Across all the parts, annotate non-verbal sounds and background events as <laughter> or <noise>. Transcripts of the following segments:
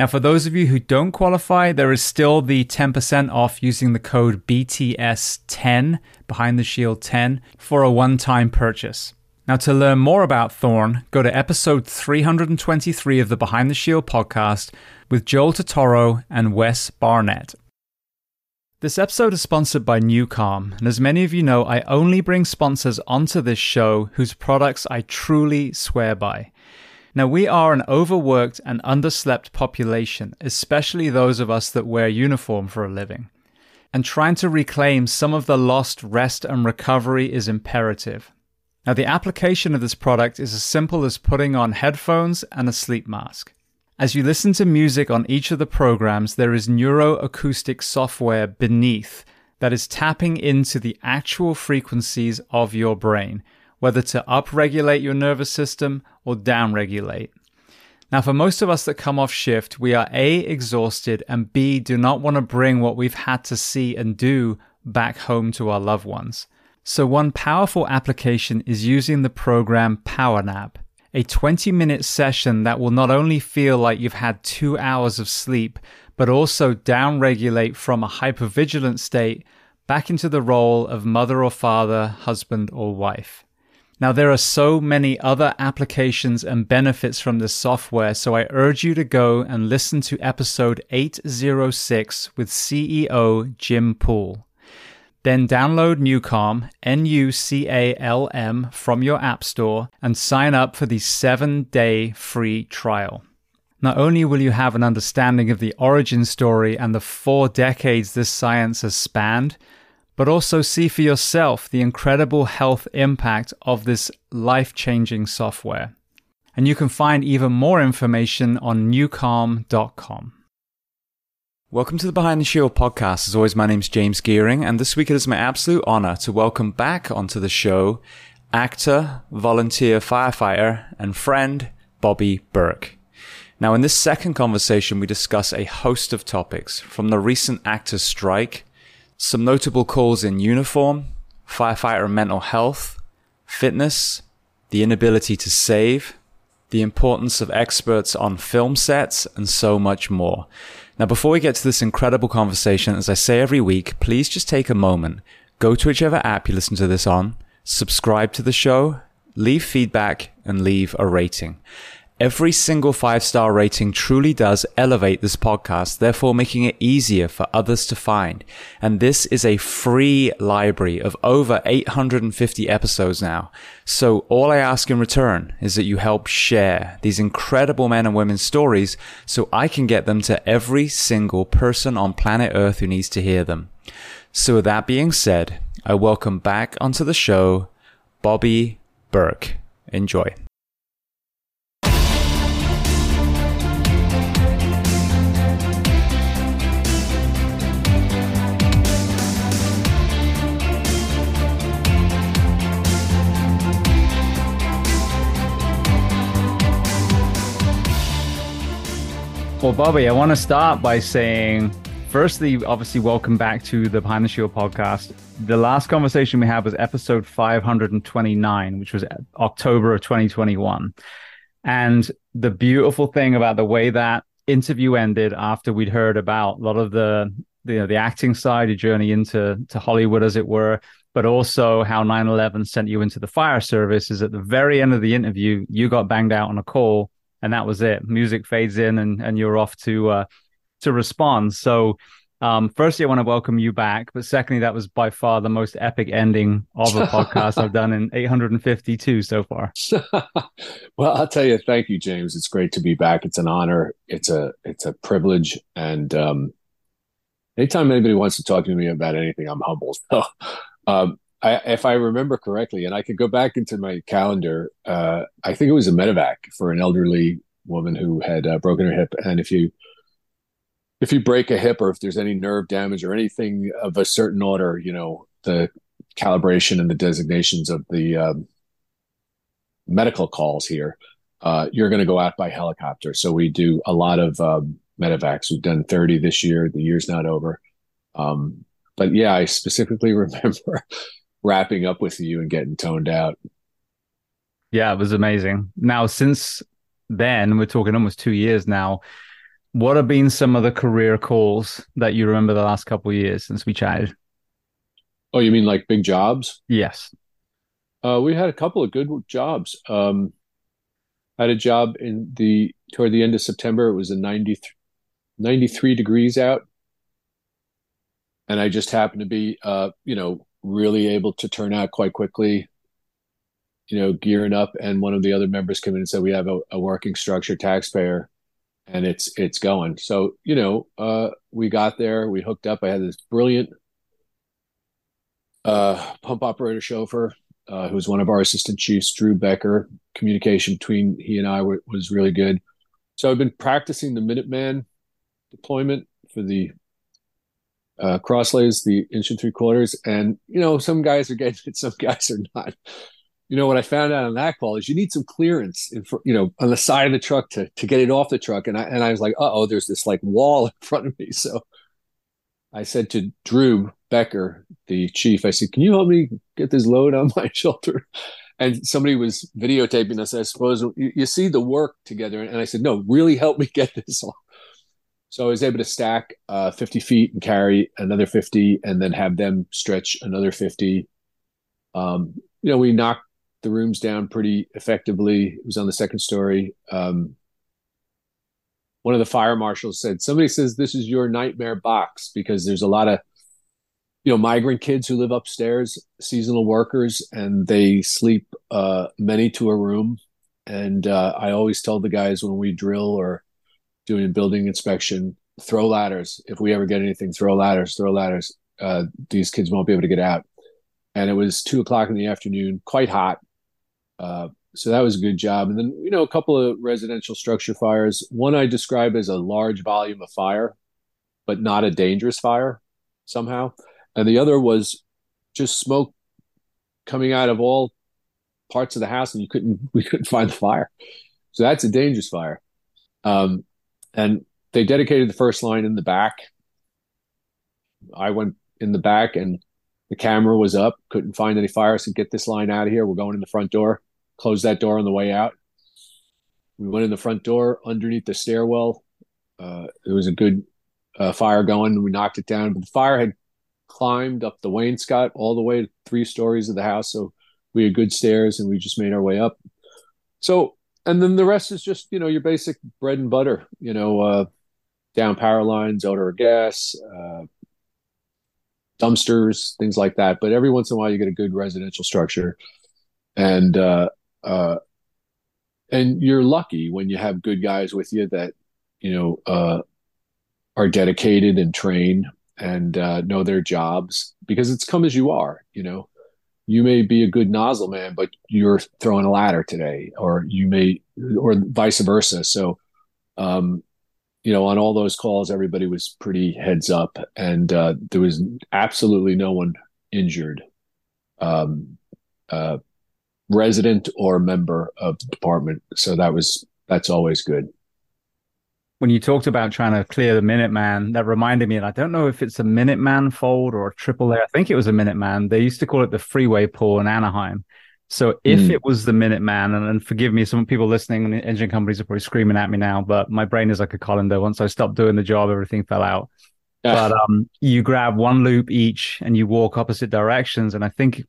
Now, for those of you who don't qualify, there is still the 10% off using the code BTS10, Behind the Shield 10, for a one time purchase. Now, to learn more about Thorne, go to episode 323 of the Behind the Shield podcast with Joel Totoro and Wes Barnett. This episode is sponsored by NuCalm, and as many of you know, I only bring sponsors onto this show whose products I truly swear by. Now, we are an overworked and underslept population, especially those of us that wear uniform for a living. And trying to reclaim some of the lost rest and recovery is imperative. Now, the application of this product is as simple as putting on headphones and a sleep mask. As you listen to music on each of the programs, there is neuroacoustic software beneath that is tapping into the actual frequencies of your brain, whether to upregulate your nervous system or downregulate. Now, for most of us that come off shift, we are A, exhausted, and B, do not want to bring what we've had to see and do back home to our loved ones. So, one powerful application is using the program PowerNap, a 20 minute session that will not only feel like you've had two hours of sleep, but also downregulate from a hypervigilant state back into the role of mother or father, husband or wife. Now, there are so many other applications and benefits from this software, so I urge you to go and listen to episode 806 with CEO Jim Poole. Then download Nucalm, N U C A L M, from your App Store and sign up for the seven day free trial. Not only will you have an understanding of the origin story and the four decades this science has spanned, but also see for yourself the incredible health impact of this life changing software. And you can find even more information on nucalm.com. Welcome to the Behind the Shield podcast. As always, my name is James Geering, and this week it is my absolute honor to welcome back onto the show actor, volunteer firefighter, and friend Bobby Burke. Now, in this second conversation, we discuss a host of topics from the recent actors' strike some notable calls in uniform, firefighter mental health, fitness, the inability to save, the importance of experts on film sets, and so much more. Now, before we get to this incredible conversation, as I say every week, please just take a moment, go to whichever app you listen to this on, subscribe to the show, leave feedback, and leave a rating. Every single five star rating truly does elevate this podcast, therefore making it easier for others to find. And this is a free library of over 850 episodes now. So all I ask in return is that you help share these incredible men and women's stories so I can get them to every single person on planet Earth who needs to hear them. So with that being said, I welcome back onto the show Bobby Burke. Enjoy. Well, Bobby, I want to start by saying firstly, obviously, welcome back to the Behind the Shield podcast. The last conversation we had was episode 529, which was October of 2021. And the beautiful thing about the way that interview ended after we'd heard about a lot of the you know, the acting side, your journey into to Hollywood, as it were, but also how 9/11 sent you into the fire service. Is at the very end of the interview, you got banged out on a call, and that was it. Music fades in, and and you're off to uh, to respond. So, um, firstly, I want to welcome you back, but secondly, that was by far the most epic ending of a podcast I've done in 852 so far. <laughs> well, I'll tell you, thank you, James. It's great to be back. It's an honor. It's a it's a privilege, and um, anytime anybody wants to talk to me about anything, I'm humbled. So, <laughs> um, I, if I remember correctly, and I could go back into my calendar, uh, I think it was a medevac for an elderly woman who had uh, broken her hip, and if you if you break a hip or if there's any nerve damage or anything of a certain order, you know, the calibration and the designations of the um, medical calls here, uh, you're going to go out by helicopter. So we do a lot of um, medevacs. We've done 30 this year. The year's not over. Um, but yeah, I specifically <laughs> remember wrapping up with you and getting toned out. Yeah, it was amazing. Now, since then, we're talking almost two years now what have been some of the career calls that you remember the last couple of years since we chatted? Oh, you mean like big jobs? Yes. Uh, we had a couple of good jobs. Um, I had a job in the toward the end of September. It was a 90, 93 degrees out, and I just happened to be, uh, you know, really able to turn out quite quickly. You know, gearing up, and one of the other members came in and said, "We have a, a working structure taxpayer." and it's it's going. So you know, uh, we got there, we hooked up. I had this brilliant uh, pump operator chauffeur uh, who was one of our assistant chiefs, Drew Becker. Communication between he and I w- was really good. So I've been practicing the Minuteman deployment for the uh, crosslays, the inch and three quarters, and you know some guys are getting it, <laughs> some guys are not. You know what I found out on that call is you need some clearance in front, you know on the side of the truck to to get it off the truck. And I and I was like uh oh there's this like wall <laughs> in front of me. So I said to Drew Becker the chief I said can you help me get this load on <laughs> my shoulder? And somebody was videotaping us I suppose. You, you see the work together. And I said no really help me get this off so I was able to stack uh, 50 feet and carry another 50 and then have them stretch another 50 um, you know we knocked the rooms down pretty effectively. It was on the second story. Um, one of the fire marshals said, "Somebody says this is your nightmare box because there's a lot of, you know, migrant kids who live upstairs, seasonal workers, and they sleep uh, many to a room." And uh, I always tell the guys when we drill or doing a building inspection, throw ladders. If we ever get anything, throw ladders, throw ladders. Uh, these kids won't be able to get out. And it was two o'clock in the afternoon, quite hot uh, so that was a good job. And then, you know, a couple of residential structure fires. One I describe as a large volume of fire, but not a dangerous fire somehow. And the other was just smoke coming out of all parts of the house, and you couldn't <laughs> we couldn't find the fire. So that's a dangerous fire. Um, and they dedicated the first line in the back. I went in the back and the camera was up, couldn't find any fire. So get this line out of here. We're going in the front door closed that door on the way out. We went in the front door underneath the stairwell. Uh, there was a good uh, fire going. We knocked it down, but the fire had climbed up the wainscot all the way to three stories of the house. So we had good stairs and we just made our way up. So, and then the rest is just, you know, your basic bread and butter, you know, uh, down power lines, odor of gas, uh, dumpsters, things like that. But every once in a while, you get a good residential structure. And uh, uh, and you're lucky when you have good guys with you that you know uh, are dedicated and trained and uh, know their jobs because it's come as you are. You know, you may be a good nozzle man, but you're throwing a ladder today, or you may, or vice versa. So, um, you know, on all those calls, everybody was pretty heads up, and uh, there was absolutely no one injured. Um, uh, resident or member of the department. So that was that's always good. When you talked about trying to clear the Minuteman, that reminded me, and I don't know if it's a Minuteman fold or a triple A. I think it was a Minuteman. They used to call it the freeway pool in Anaheim. So if mm. it was the Minuteman, and, and forgive me, some people listening, and engine companies are probably screaming at me now, but my brain is like a colander. Once I stopped doing the job, everything fell out. Yeah. But um, you grab one loop each and you walk opposite directions. And I think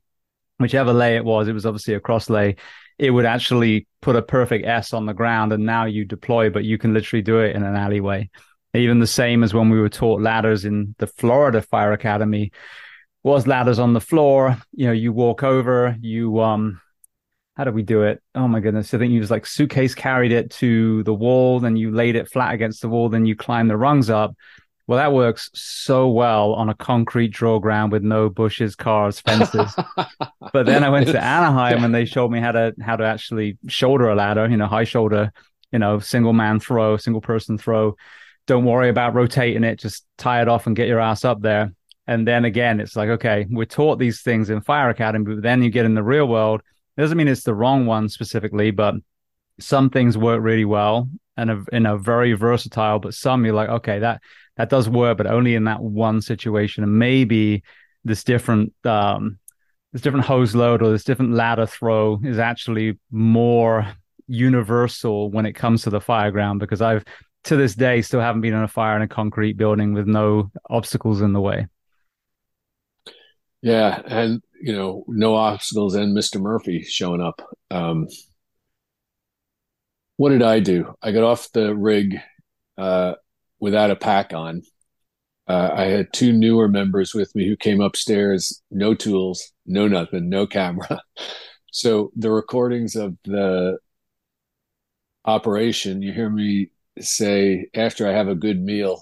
whichever lay it was, it was obviously a cross lay it would actually put a perfect S on the ground and now you deploy, but you can literally do it in an alleyway. Even the same as when we were taught ladders in the Florida Fire Academy was ladders on the floor. You know, you walk over, you um how do we do it? Oh my goodness. I think you just like suitcase carried it to the wall, then you laid it flat against the wall, then you climb the rungs up. Well, that works so well on a concrete draw ground with no bushes, cars, fences. <laughs> but then I went to Anaheim and they <laughs> showed me how to how to actually shoulder a ladder, you know, high shoulder, you know, single man throw, single person throw. Don't worry about rotating it, just tie it off and get your ass up there. And then again, it's like, okay, we're taught these things in fire academy, but then you get in the real world. It doesn't mean it's the wrong one specifically, but some things work really well and are, in a very versatile, but some you're like, okay, that that does work, but only in that one situation. And maybe this different um, this different hose load or this different ladder throw is actually more universal when it comes to the fire ground because I've to this day still haven't been on a fire in a concrete building with no obstacles in the way. Yeah, and you know, no obstacles and Mr. Murphy showing up. Um, what did I do? I got off the rig uh, without a pack on. Uh, I had two newer members with me who came upstairs, no tools, no nothing, no camera. <laughs> So the recordings of the operation, you hear me say after I have a good meal,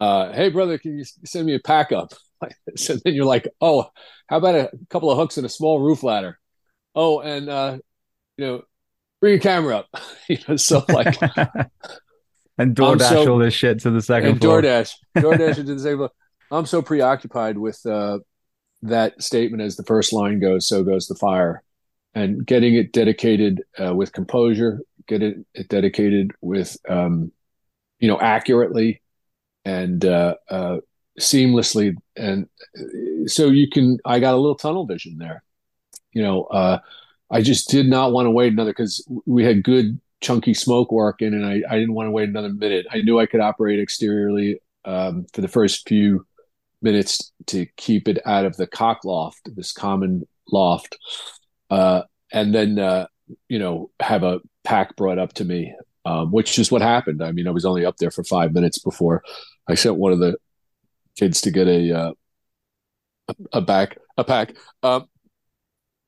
uh, "Hey brother, can you send me a pack up?" <laughs> so then you're like, "Oh, how about a couple of hooks and a small roof ladder?" Oh, and uh, you know, bring your camera up. <laughs> you know, so like and DoorDash so, all this shit to the second and floor. DoorDash, <laughs> DoorDash to the second floor. I'm so preoccupied with uh, that statement as the first line goes, so goes the fire, and getting it dedicated uh, with composure, get it, it dedicated with, um, you know, accurately and uh, uh, seamlessly, and uh, so you can. I got a little tunnel vision there. You know, uh, I just did not want to wait another because we had good chunky smoke working, and I, I didn't want to wait another minute. I knew I could operate exteriorly um, for the first few minutes to keep it out of the cock loft, this common loft, uh, and then uh, you know have a pack brought up to me, um, which is what happened. I mean, I was only up there for five minutes before I sent one of the kids to get a uh, a, back a pack um,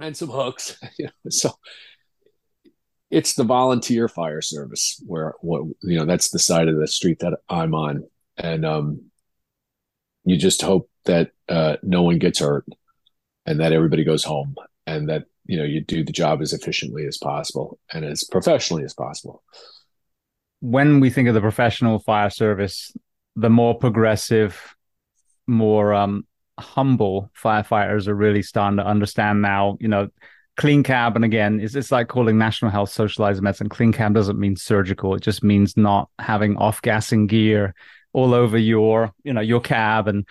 and some hooks. <laughs> so it's the volunteer fire service where what you know that's the side of the street that I'm on, and um, you just hope that uh, no one gets hurt and that everybody goes home and that you know you do the job as efficiently as possible and as professionally as possible. When we think of the professional fire service, the more progressive, more um, humble firefighters are really starting to understand now. You know clean cab and again it's, it's like calling national health socialized medicine. Clean cab doesn't mean surgical. It just means not having off gassing gear all over your you know your cab and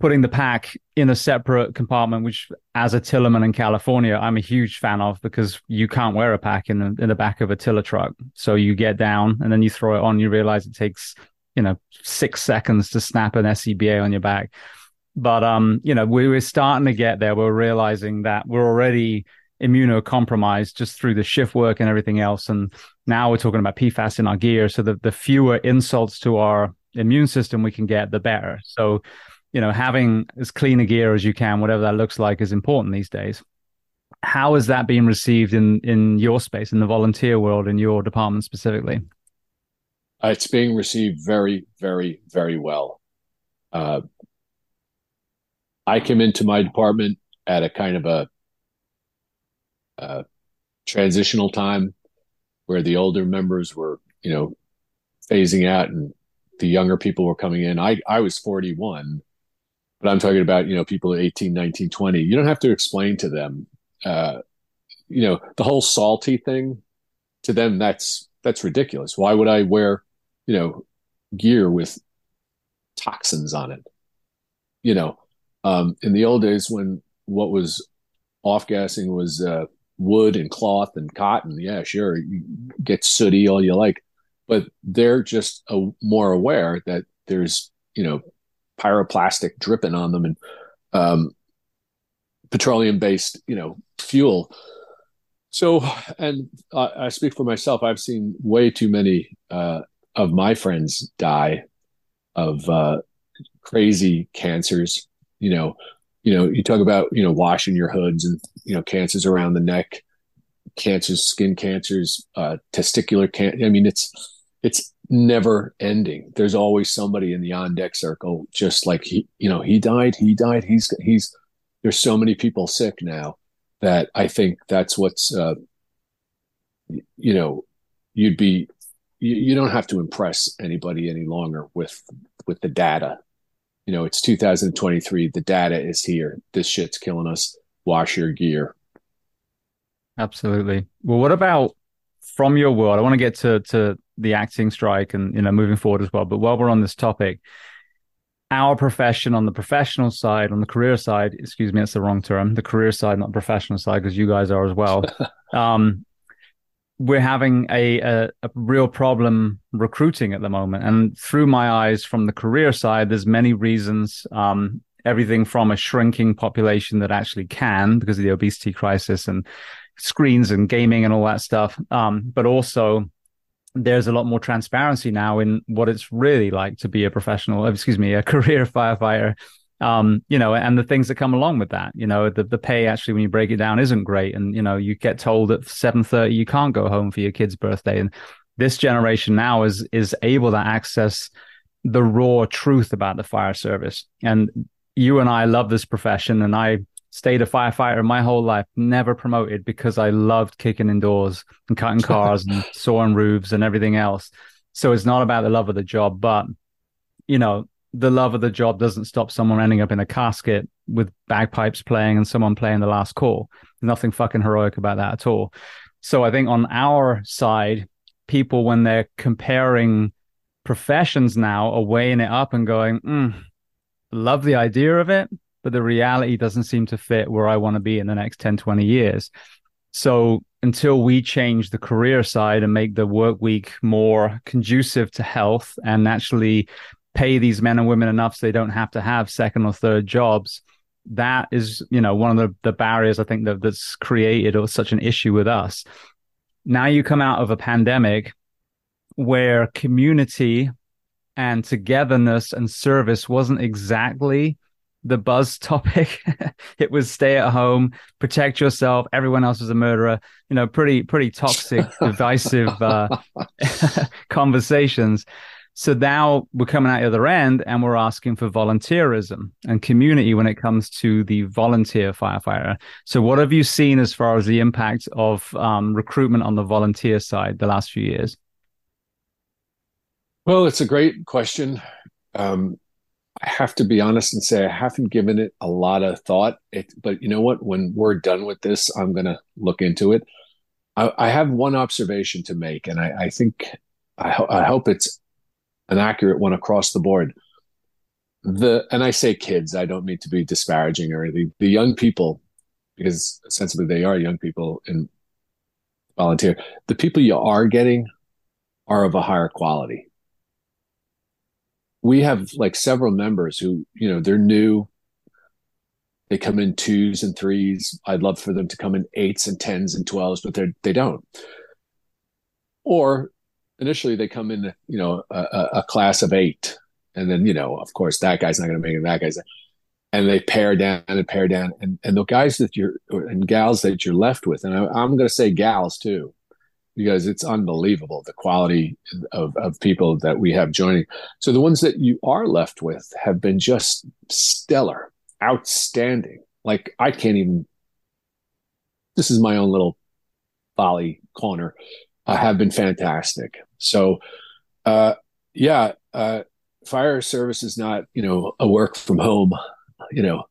putting the pack in a separate compartment which as a tillerman in california i'm a huge fan of because you can't wear a pack in, in the back of a tiller truck. So you get down and then you throw it on. You realize it takes you know six seconds to snap an scba on your back. But um you know we, we're starting to get there. We're realizing that we're already immunocompromised just through the shift work and everything else. And now we're talking about PFAS in our gear. So the, the fewer insults to our immune system we can get, the better. So, you know, having as clean a gear as you can, whatever that looks like, is important these days. How is that being received in in your space, in the volunteer world, in your department specifically? Uh, it's being received very, very, very well. Uh, I came into my department at a kind of a uh, transitional time where the older members were, you know, phasing out and the younger people were coming in. I, I was 41, but I'm talking about, you know, people at 18, 19, 20. You don't have to explain to them, uh, you know, the whole salty thing to them. That's, that's ridiculous. Why would I wear you know, gear with toxins on it. You know, um, in the old days when what was off gassing was uh, wood and cloth and cotton. Yeah, sure, you get sooty all you like, but they're just a, more aware that there's you know pyroplastic dripping on them and um, petroleum based you know fuel. So, and uh, I speak for myself. I've seen way too many uh, of my friends die of uh, crazy cancers. You know, you know, you talk about, you know, washing your hoods and, you know, cancers around the neck, cancers, skin cancers, uh, testicular cancer. I mean, it's, it's never ending. There's always somebody in the on deck circle, just like he, you know, he died, he died. He's, he's, there's so many people sick now that I think that's what's, uh, you know, you'd be, you, you don't have to impress anybody any longer with, with the data you know, it's 2023. The data is here. This shit's killing us. Wash your gear. Absolutely. Well, what about from your world? I want to get to to the acting strike and you know moving forward as well. But while we're on this topic, our profession on the professional side, on the career side, excuse me, that's the wrong term. The career side, not professional side, because you guys are as well. <laughs> um, we're having a, a, a real problem recruiting at the moment. And through my eyes, from the career side, there's many reasons. Um, everything from a shrinking population that actually can because of the obesity crisis and screens and gaming and all that stuff. Um, but also there's a lot more transparency now in what it's really like to be a professional, excuse me, a <laughs> career firefighter um, you know, and the things that come along with that. You know, the the pay actually when you break it down isn't great, and you know, you get told at seven thirty you can't go home for your kid's birthday, and this generation now is is able to access the raw truth about the fire service. And you and I love this profession, and I stayed a firefighter my whole life, never promoted because I loved kicking indoors and cutting <laughs> cars and sawing roofs and everything else. So it's not about the love of the job, but you know, the love of the job doesn't stop someone ending up in a casket with bagpipes playing and someone playing the last call. There's Nothing fucking heroic about that at all. So I think on our side, people when they're comparing professions now are weighing it up and going, mm, love the idea of it, but the reality doesn't seem to fit where I want to be in the next 10, 20 years. So until we change the career side and make the work week more conducive to health and actually pay these men and women enough so they don't have to have second or third jobs that is you know one of the, the barriers i think that that's created or such an issue with us. Now you come out of a pandemic where community and togetherness and service wasn't exactly the buzz <laughs> topic. It was stay at home protect yourself everyone else is a murderer you know pretty pretty toxic <laughs> divisive uh, <laughs> conversations so now we're coming out the other end and we're asking for volunteerism and community when it comes to the volunteer firefighter. So, what have you seen as far as the impact of um, recruitment on the volunteer side the last few years? Well, it's a great question. Um, I have to be honest and say I haven't given it a lot of thought. It, but you know what? When we're done with this, I'm going to look into it. I, I, have one observation to make, and I, I think I, ho- I hope it's an accurate one across the board. The and I say kids, I don't mean to be disparaging or anything. The young people, because sensibly they are young people and volunteer. The people you are getting are of a higher quality. We have like several members who, you know, they're new. They come in twos and threes. I'd love for them to come in eights and tens and twelves, but they they don't. Or initially they come in, you know, a, a class of eight, and then you know, of course, that guy's not going to make it. That guy's, and they pare down and pare down, and and the guys that you're and gals that you're left with, and I, I'm going to say gals too, because it's unbelievable the quality of of people that we have joining. So the ones that you are left with have been just stellar, outstanding. Like I can't even. This is my own little folly corner uh, have been fantastic. So, uh, yeah, uh, fire service is not, you know, a work from home, you know,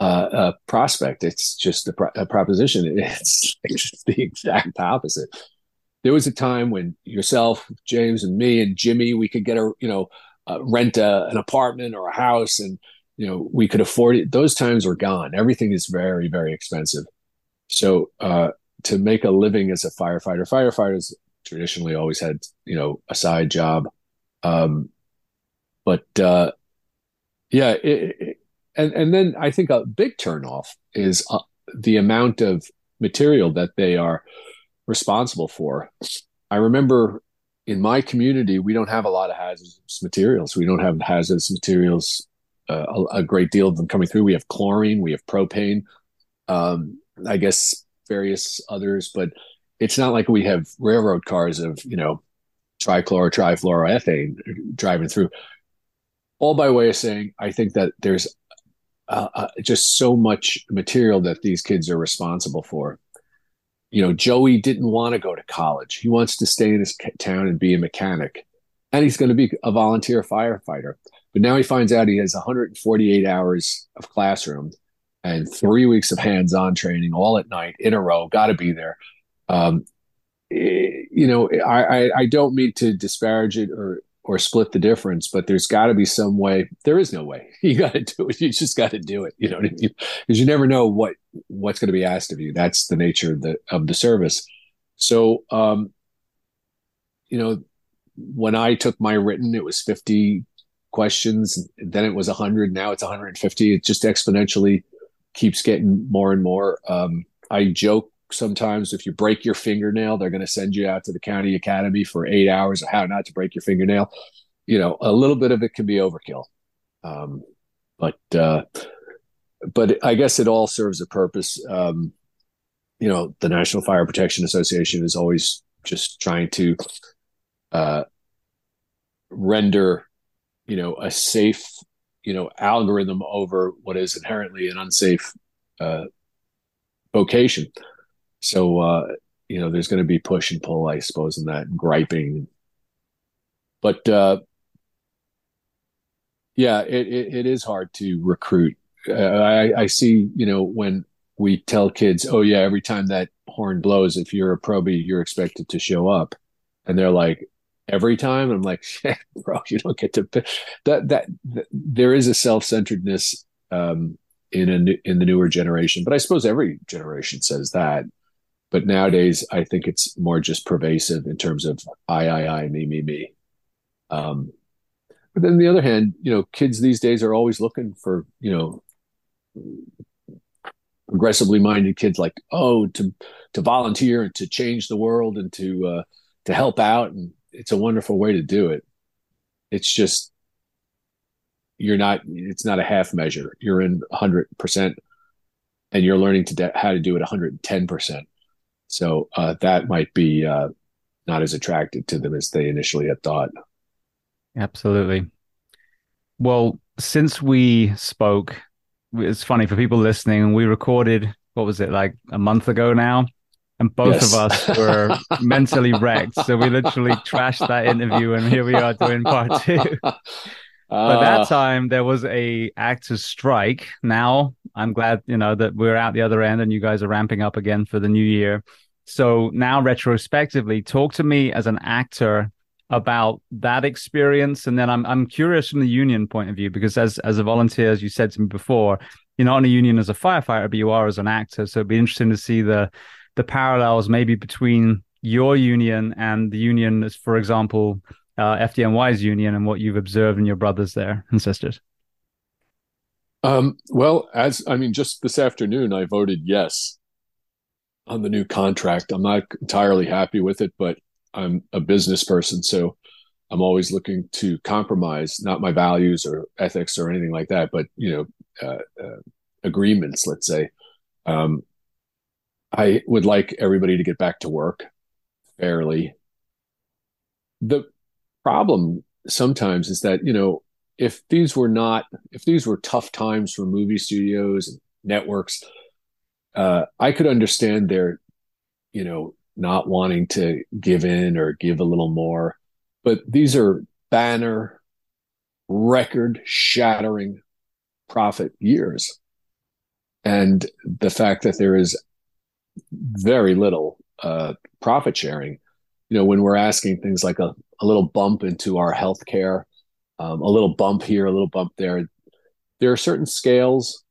uh, a prospect. It's just a, pro- a proposition. <laughs> It's, it's the exact opposite. there was a time when yourself, James, and me and Jimmy, we could get a you know uh, rent a, an apartment or a house, and you know we could afford it. Those times are gone. Everything is very very expensive. So uh, to make a living as a firefighter, firefighters traditionally always had you know a side job, um, but uh, yeah, it, it, and and then I think a big turnoff is uh, the amount of material that they are responsible for. I remember in my community, we don't have a lot of hazardous materials. We don't have hazardous materials, uh, a, a, great deal of them coming through. We have chlorine, we have propane, um, I guess various others, but it's not like we have railroad cars of, you know, trichlor, trifluoroethane driving through. All by way of saying, I think that there's uh, uh, just so much material that these kids are responsible for you know, Joey didn't want to go to college. He wants to stay in his town and be a mechanic. And he's going to be a volunteer firefighter. But now he finds out he has 148 hours of classroom and three weeks of hands on training all at night in a row. Got to be there. Um, eh, you know, I, I, I don't mean to disparage it or or split the difference, but there's got to be some way. There is no way. <laughs> You got to do it. You just got to do it. You know, because you never know what what's going to be asked of you. That's the nature of the of the service. So, um, you know, when I took my written, it was 50 questions. Then it was 100. Now it's 150. It just exponentially keeps getting more and more. Um, I joke sometimes if you break your fingernail, they're going to send you out to the county academy for eight hours of how not to break your fingernail. You know, a little bit of it can be overkill. Um, but, uh, but I guess it all serves a purpose. Um, you know, the National Fire Protection Association is always just trying to uh, render, you know, a safe, you know, algorithm over what is inherently an unsafe uh, vocation. So, uh, you know, there's going to be push and pull, I suppose, in that griping. But uh, yeah, it, it, it is hard to recruit. Uh, I, I see, you know, when we tell kids, oh, yeah, every time that horn blows, if you're a probie, you're expected to show up. And they're like, every time? I'm like, <laughs> bro, you don't get to that, that, that there is a self-centeredness um, in a, in the newer generation, but I suppose every generation says that. But nowadays, I think it's more just pervasive in terms of I, I, I, me, me, me. Um, but then on the other hand, you know, kids these days are always looking for, you know, aggressively minded kids like, oh, to to volunteer and to change the world and to uh, to help out, and it's a wonderful way to do it. It's just you're not. It's not a half measure. You're in hundred percent, and you're learning to de- how to do it 110 percent. So uh, that might be uh, not as attractive to them as they initially had thought. Absolutely. Well, since we spoke, it's funny for people listening. We recorded what was it like a month ago now, and both yes. of us were <laughs> mentally wrecked. So we literally trashed that interview, and here we are doing part two. <laughs> But that ah. time there was a actors strike. Now I'm glad you know that we're out the other end, and you guys are ramping up again for the new year. So now, retrospectively, talk to me as an actor about that experience, and then I'm I'm curious from the union point of view because as as a volunteer, as you said to me before, you're not in a union as a firefighter, but you are as an actor. So it'd be interesting to see the the parallels maybe between your union and the union, for example, uh, FDNY's union, and what you've observed in your brothers there and sisters. Um, well, as I mean, just this afternoon, I voted yes on the new contract. I'm not entirely happy with it, but I'm a business person, so I'm always looking to compromise, not my values or ethics or anything like that, but you know, uh, uh, agreements. Let's say, um, I would like everybody to get back to work fairly. The problem sometimes is that you know, if these were not, if these were tough times for movie studios and networks, uh, I could understand their, you know, not wanting to give in or give a little more, but these are banner, record shattering profit years. And the fact that there is very little uh, profit sharing you know, when we're asking things like a, a little bump into our healthcare, um, a little bump here, a little bump there, there are certain scales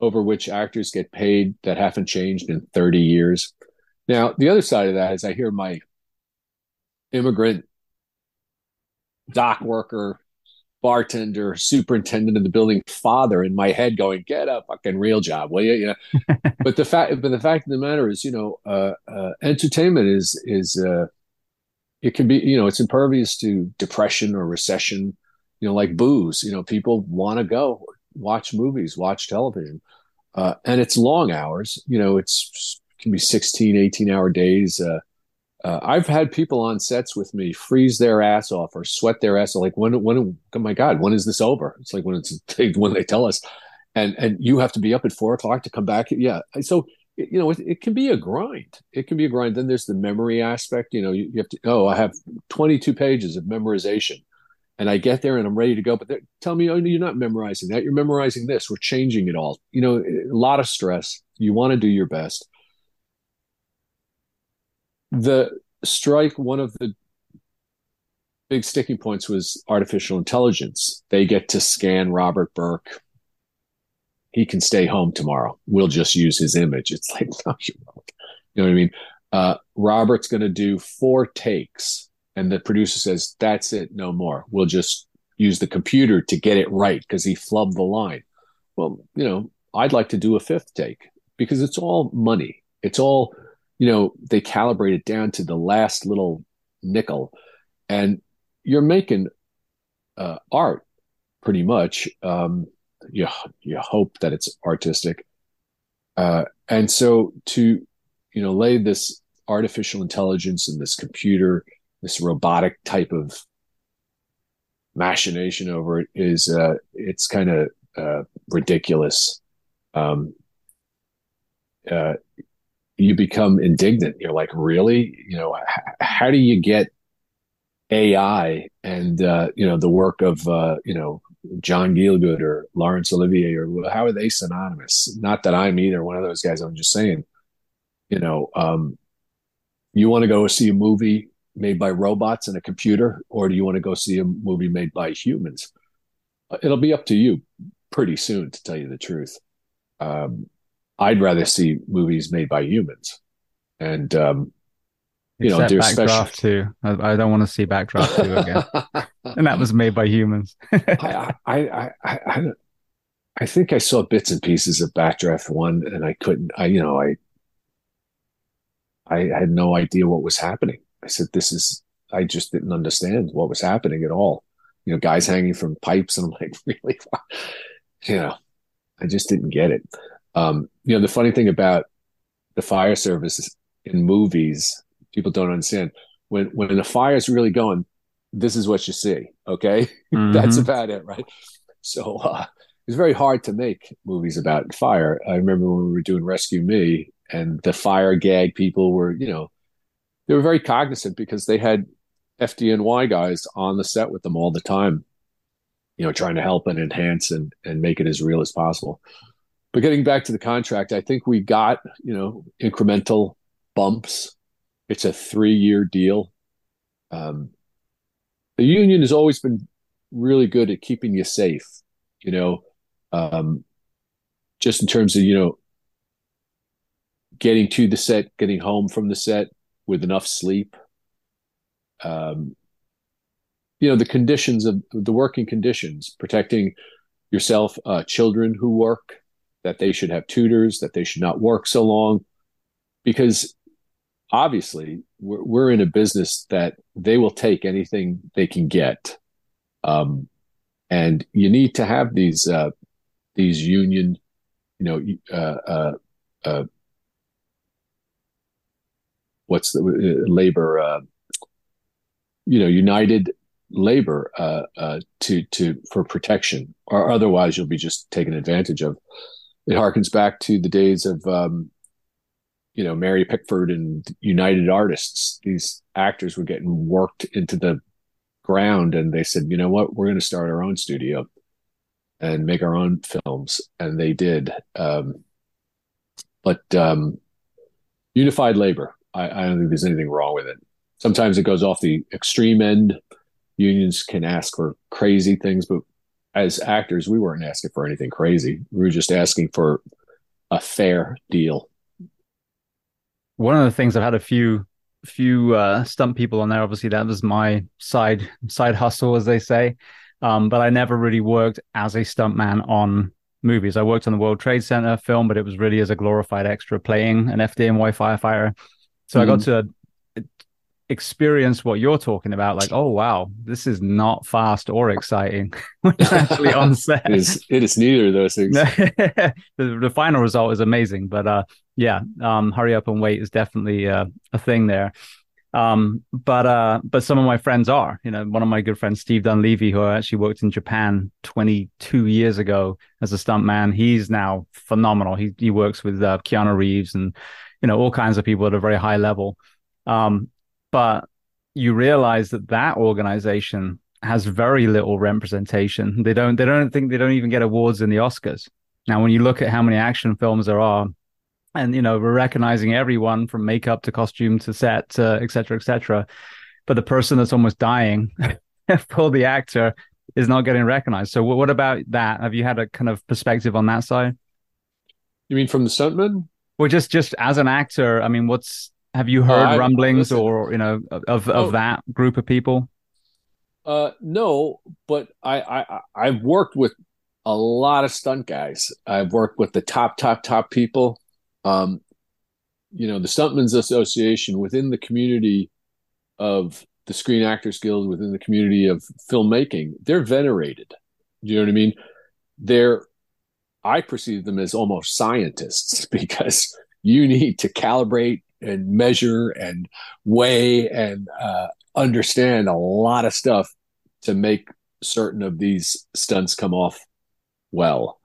over which actors get paid that haven't changed in 30 years. Now, the other side of that is I hear my immigrant dock worker, bartender, superintendent of the building father in my head going, get a fucking real job, will you? you know? but the fact, but the fact of the matter is, you know, uh, uh, entertainment is, is, uh, it can be, you know, it's impervious to depression or recession, you know, like booze, you know, people want to go watch movies, watch television. Uh, and it's long hours, you know, it's can be 16, 18 hour days. Uh, uh, I've had people on sets with me freeze their ass off or sweat their ass off. Like when, when, oh my God, when is this over? It's like when it's <laughs> when they tell us, and and you have to be up at four o'clock to come back. Yeah, so you know it, it can be a grind. It can be a grind. Then there's the memory aspect. You know, you, you have to. Oh, I have 22 pages of memorization, and I get there and I'm ready to go. But tell me, oh, you're not memorizing that. You're memorizing this. We're changing it all. You know, a lot of stress. You want to do your best the strike one of the big sticking points was artificial intelligence. They get to scan robert burke. He can stay home tomorrow. We'll just use his image. It's like <laughs> no you you know what i mean? Uh, robert's going to do four takes and the producer says that's it no more. We'll just use the computer to get it right because he flubbed the line. Well you know i'd like to do a fifth take because it's all money. It's all you know, they calibrate it down to the last little nickel, and you're making uh, art pretty much. Um, you you hope that it's artistic, uh, and so to you know lay this artificial intelligence and this computer, this robotic type of machination over it is uh, it's kind of uh, ridiculous. Um, uh, you become indignant. You're like, really? You know, h- how do you get AI and uh, you know the work of uh, you know John Gielgud or Laurence Olivier or how are they synonymous? Not that I'm either one of those guys. I'm just saying, you know, um, you want to go see a movie made by robots and a computer, or do you want to go see a movie made by humans? It'll be up to you pretty soon, to tell you the truth. Um, I'd rather see movies made by humans. And um, you Except know, Backdraft special... too. I, I, don't want to see Backdraft two again. <laughs> and that was made by humans. <laughs> I, I, I, I, I think I saw bits and pieces of Backdraft one, and I couldn't. I, you know, I, I had no idea what was happening. I said, "This is." I just didn't understand what was happening at all. You know, guys hanging from pipes, and I'm like, <laughs> really, you know, I just didn't get it. Um, you know, the funny thing about the fire service in movies, people don't understand when when the fire is really going. This is what you see. Okay, <laughs> mm-hmm. that's about it, right? So uh, it's very hard to make movies about fire. I remember when we were doing Rescue Me, and the fire gag people were, you know, they were very cognizant because they had FDNY guys on the set with them all the time, you know, trying to help and enhance and and make it as real as possible. But getting back to the contract, I think we got, you know, incremental bumps. It's a three year deal. Um, the union has always been really good at keeping you safe, you know, um, just in terms of, you know, getting to the set, getting home from the set with enough sleep. Um, you know, the conditions of the working conditions, protecting yourself, uh, children who work, that they should have tutors, that they should not work so long, because obviously we're, we're in a business that they will take anything they can get, um, and you need to have these uh, these union, you know, uh, uh, uh what's the uh, labor, uh, you know, united labor to to for protection, or otherwise you'll be just taken advantage of it harkens back to the days of um, you know Mary Pickford and United Artists. These actors were getting worked into the ground, and they said, you know what, we're going to start our own studio and make our own films, and they did. Um, but um, unified labor, I, I, don't think there's anything wrong with it. sometimes it goes off the extreme end. Unions can ask for crazy things, but as actors, we weren't asking for anything crazy. We were just asking for a fair deal. One of the things I've had a few few uh, stunt people on there. Obviously, that was my side side hustle, as they say. Um, but I never really worked as a stuntman on movies. I worked on the World Trade Center film, but it was really as a glorified extra playing an FDNY firefighter. So mm. I got mm-hmm. to experience what you're talking about like oh wow this is not fast or exciting <laughs> actually on <laughs> set. It is, it is neither of those things. <laughs> The, the, final result is amazing but uh yeah um hurry up and wait is definitely uh, a thing there. Um but uh but some of my friends are you know one of my good friends steve dunleavy who actually worked in japan 22 years ago as a stuntman he's now phenomenal. He he works with uh, keanu reeves and you know all kinds of people at a very high level. Um but you realize that that organization has very little representation. They don't they don't think they don't even get awards in the Oscars. Now, when you look at how many action films there are, and you know we're recognizing everyone from makeup to costume to set, to et cetera, et cetera, but the person that's almost dying <laughs> for the actor is not getting recognized. So, what about that? Have you had a kind of perspective on that side? You mean from the stuntman? Well, just just as an actor, I mean, what's have you heard uh, rumblings or you know of of oh, that group of people? Uh, no, but I I I've worked with a lot of stunt guys. I've worked with the top top top people. Um, you know, the Stuntmen's Association within the community of the Screen Actors Guild, within the community of filmmaking, they're venerated. Do you know what I mean? They're I perceive them as almost scientists <laughs> because you need to calibrate and measure and weigh and uh, understand a lot of stuff to make certain of these stunts come off well.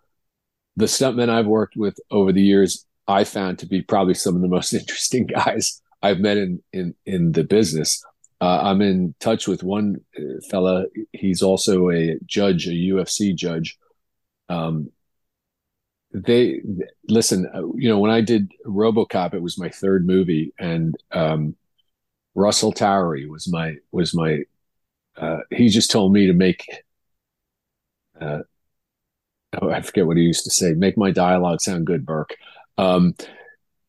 The stuntmen I've worked with over the years, I found to be probably some of the most <laughs> interesting guys I've met in in in the business. Uh, I'm in touch with one uh, fella. He's also a judge, a UFC judge. Um, they listen uh, you know when i did robocop it was my third movie and um, russell towery was my was my uh, he just told me to make uh, oh, i forget what he used to say make my dialogue sound good burke. Um,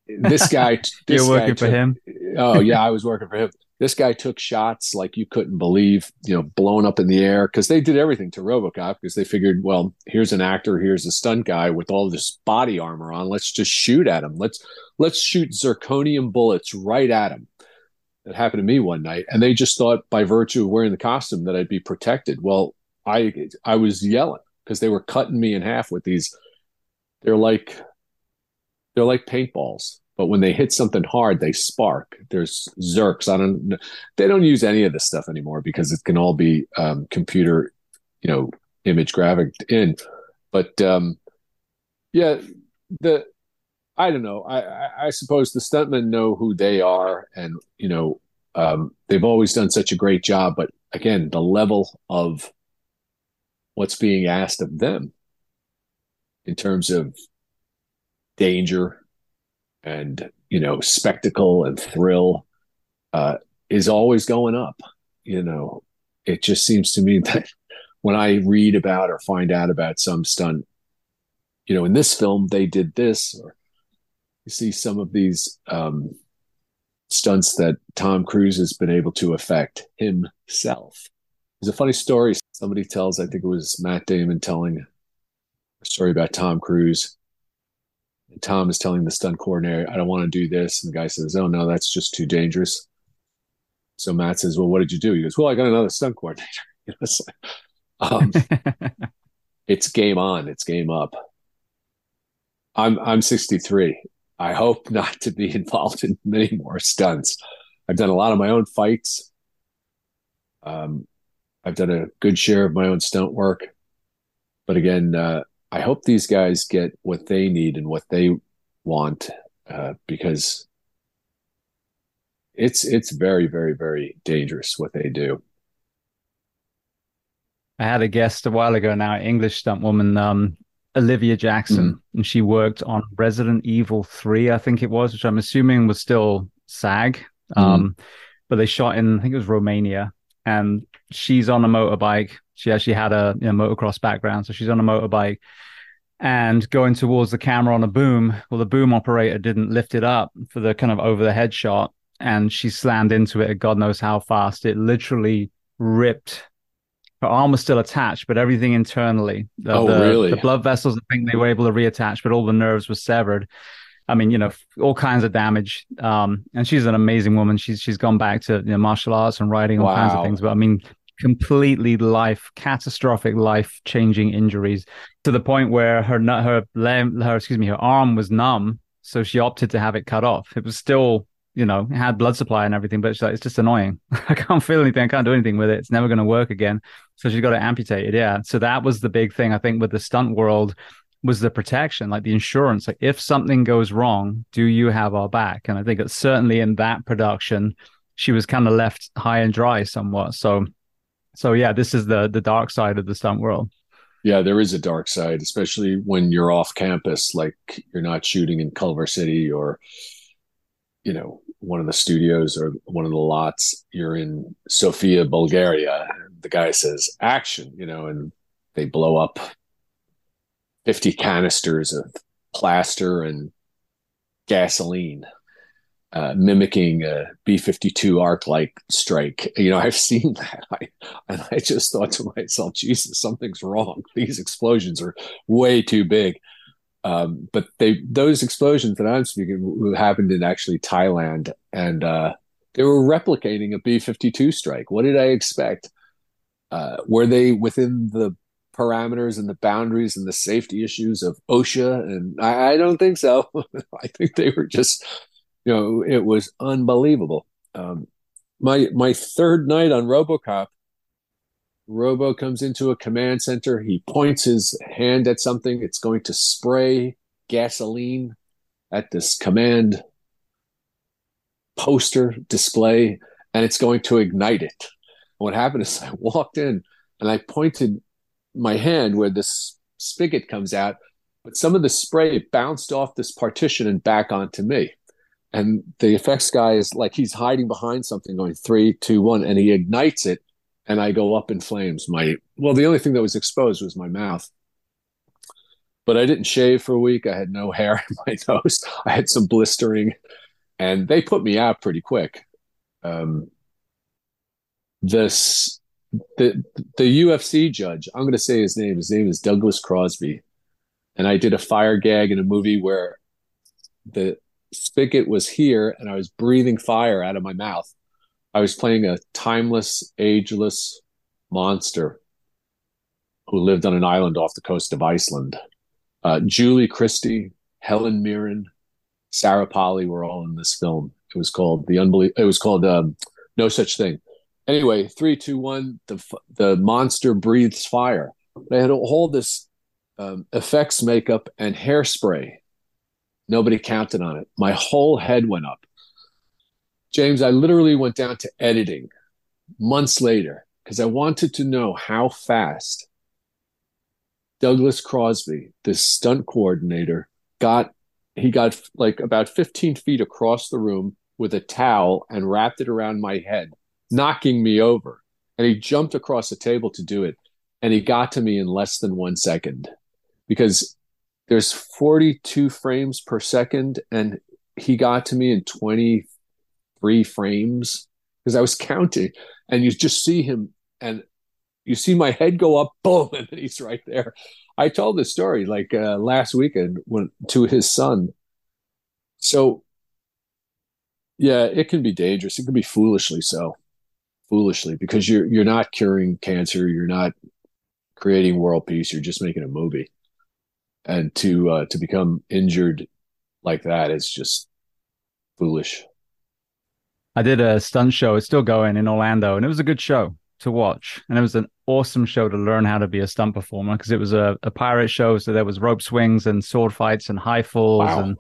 this <laughs> guy this you're working guy for him? Oh yeah i was working for him this guy took shots like you couldn't believe, you know, blown up in the air because they did everything to RoboCop because they figured, well, here's an actor, here's a stunt guy with all this body armor on. Let's just shoot at him. Let's let's shoot zirconium bullets right at him. That happened to me one night, and they just thought by virtue of wearing the costume that I'd be protected. Well, I I was yelling because they were cutting me in half with these. They're like they're like paintballs but when they hit something hard, they spark. There's Zerks. I don't. They don't use any of this stuff anymore because it can all be um, computer, you know, image graphic in. But um, yeah, the I don't know. I, I suppose the stuntmen know who they are, and you know, um, they've always done such a great job. But again, the level of what's being asked of them in terms of danger and you know spectacle and thrill uh, is always going up. You know, it just seems to me <laughs> that when I read about or find out about some stunt, you know, in this film they did this, or you see some of these um, stunts that Tom Cruise has been able to affect himself. There's a funny story somebody tells. I think it was Matt Damon telling a story about Tom Cruise Tom is telling the stunt coordinator, I don't want to do this. And the guy says, Oh, no, that's just too dangerous. So Matt says, Well, what did you do? He goes, Well, I got another stunt coordinator. <laughs> it's, like, um, <laughs> it's game on, it's game up. I'm I'm 63. I hope <laughs> not to be involved in many more stunts. I've done a lot of my own fights. Um, I've done a good share of my own stunt work, but again, uh, I hope these guys get what they need and what they want uh, because it's it's very very very dangerous what they do. I had a guest a while ago now, English stunt woman, um, Olivia Jackson, mm. and she worked on Resident Evil Three, I think it was, which I'm assuming was still SAG. Mm. Um, but they shot in I think it was Romania, and she's on a motorbike. She actually had a you know, motocross background, so she's on a motorbike and going towards the camera on a boom. Well, the boom operator didn't lift it up for the kind of over the head shot, and she slammed into it at God knows how fast. It literally ripped. Her arm was still attached, but everything internally. The, oh, the, really? The blood vessels, I think they were able to reattach, but all the nerves were severed. I mean, you know, all kinds of damage. Um, and she's an amazing woman. She's she's gone back to you know, martial arts and writing all wow. kinds of things. But I mean, completely life catastrophic life changing injuries to the point where her her her excuse me her arm was numb. So she opted to have it cut off. It was still you know had blood supply and everything but it's like it's just annoying. <laughs> I can't feel anything. I can't do anything with it. It's never going to work again. So she's got it. Yeah. So that was the big thing i think with the stunt world was the protection like the insurance. Like if something goes wrong do you have our back? And i think it's certainly in that production she was kind of left high and dry somewhat. So so yeah, this is the the dark side of the stunt world. Yeah, there is a dark side, especially when you're off campus, like you're not shooting in Culver City or you know one of the studios or one of the lots. You're in Sofia, Bulgaria. The guy says action, you know, and they blow up 50 canisters of plaster and gasoline uh, mimicking a B-52 arc-like strike. You know, I've seen <laughs> that, I, and I just thought to myself, Jesus, something's wrong. <laughs> These explosions are way too big. Um, but they those explosions that I'm speaking happened in actually Thailand, and uh, they were replicating a B-52 strike. What did I expect? Uh, were they within the parameters and the boundaries and the safety issues of OSHA? And I, I don't think so. <laughs> I think they were just you know, it was unbelievable. Um, my my third night on RoboCop, Robo comes into a command center. He points his hand at something. It's going to spray gasoline at this command poster display, and it's going to ignite it. What happened is <laughs> I walked in and I pointed my hand where this spigot comes out, but some of the spray bounced off this partition and back onto me and the effects guy is like he's hiding behind something going three two one and he ignites it and i go up in flames. My well the only thing that was exposed was my mouth. But i didn't shave for a week. I had no hair <laughs> in my nose. I had some blistering and they put me out pretty quick. Um, this the the ufc judge i'm going to say his name his name is douglas crosby. And i did a fire gag in a movie where the spigot was here and I was breathing fire out of my mouth. I was playing a timeless, ageless monster who lived on an island off the coast of Iceland. Uh, Julie Christie, Helen Mirren, Sarah Polley were all in this film. It was called the unbelievable. It was called um, No Such Thing. Anyway, three, two, one. The the monster breathes fire. They had all this um, effects makeup and hairspray Nobody counted on it. My whole head went up. James, I literally went down to editing months later because I wanted to know how fast Douglas Crosby, this stunt coordinator, got he got like about 15 feet across the room with a towel and wrapped it around my head, knocking me over. And he jumped across the table to do it. And he got to me in less than one second because there's 42 frames per second and he got to me in 23 frames because I was counting and you just see him and you see my head go up <laughs> boom and he's right there. I told this story like uh, last weekend when to his son. So yeah, it can be dangerous. It can be foolishly so. Foolishly because you're you're not curing cancer, you're not creating world peace, you're just making a movie and to uh, to become injured like that is just foolish. I did a stunt show. It's still going in Orlando, and it was a good show to watch. And it was an awesome show to learn how to be a stunt performer because it was a, a pirate show. So there was rope swings and sword fights and high falls, wow. and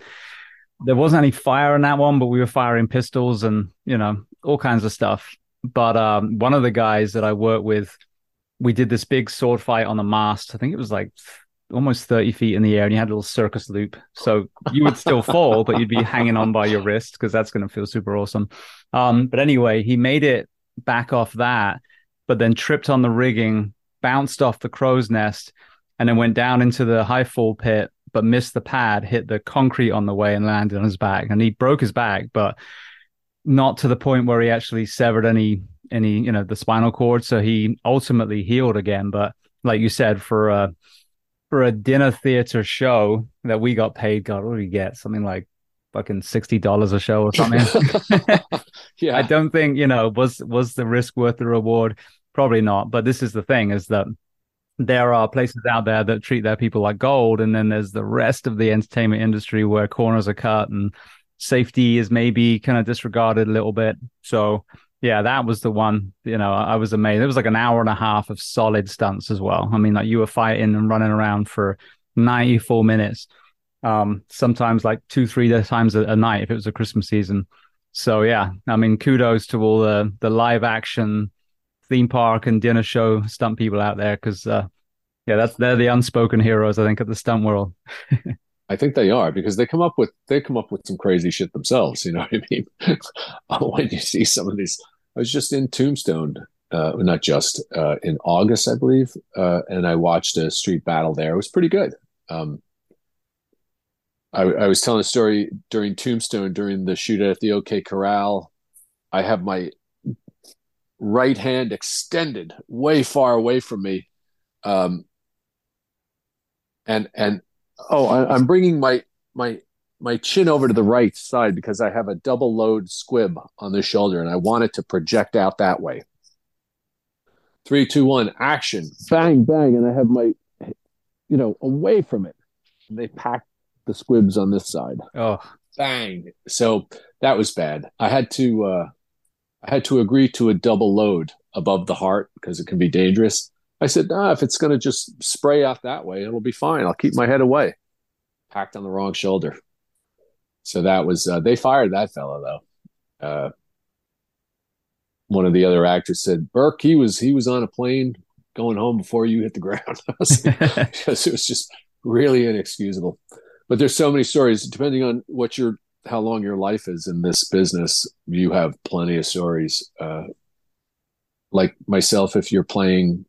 there wasn't any fire in that one, but we were firing pistols and you know all kinds of stuff. But um, one of the guys that I worked with, we did this big sword fight on the mast. I think it was like almost 30 feet in the air and you had a little circus loop. So you would still fall, but you'd be hanging on by your wrist because that's going to feel super awesome. Um, but anyway, he made it back off that, but then tripped on the rigging, bounced off the crow's nest, and then went down into the high fall pit, but missed the pad, hit the concrete on the way and landed on his back. And he broke his back, but not to the point where he actually severed any any you know the spinal cord so he ultimately healed again but like you said for a for a dinner theater show that we got paid god what do we get something like fucking sixty dollars a show or something. <laughs> <laughs> yeah, I don't think you know was was the risk worth the reward. Probably not. But this is the thing: is that there are places out there that treat their people like gold, and then there's the rest of the entertainment industry where corners are cut and safety is maybe kind of disregarded a little bit. So yeah, that was the one. You know, I was amazed. It was like an hour and a half of solid stunts as well. I mean, like you were fighting and running around for 94 minutes um, sometimes like two, three times a, a, night if it was a Christmas season. So yeah, I mean, kudos to all the the live action theme park and dinner show stunt people out there because uh, yeah, that's they're the unspoken heroes I think of the stunt world. <laughs> I think they are because they come up with they come up with some crazy shit themselves. You know what I mean? <laughs> when you see some of these, I was just in Tombstone, uh, not just uh, in August, I believe, uh, and I watched a street battle there. It was pretty good. Um, I, I was telling a story during Tombstone during the shootout at the OK Corral. I have my right hand extended way far away from me, um, and and oh, I, I'm bringing my my my chin over to the right side because I have a double load squib on the shoulder and I want it to project out that way. Three, two, one, action! Bang, bang, and I have my, you know, away from it. And they pack the squibs on this side. Oh, bang! So that was bad. I had to uh, I had to agree to a double load above the heart because it can be dangerous. I said, nah, if it's going to just spray out that way, it'll be fine. I'll keep my head away. Packed on the wrong shoulder. So that was, uh, they fired that fellow though. Uh, one of the other actors said, Burke, he was, he was on a plane going home before you hit the ground. <laughs> <laughs> because it was just really inexcusable but there's so many stories depending on what your how long your life is in this business you have plenty of stories uh, like myself if you're playing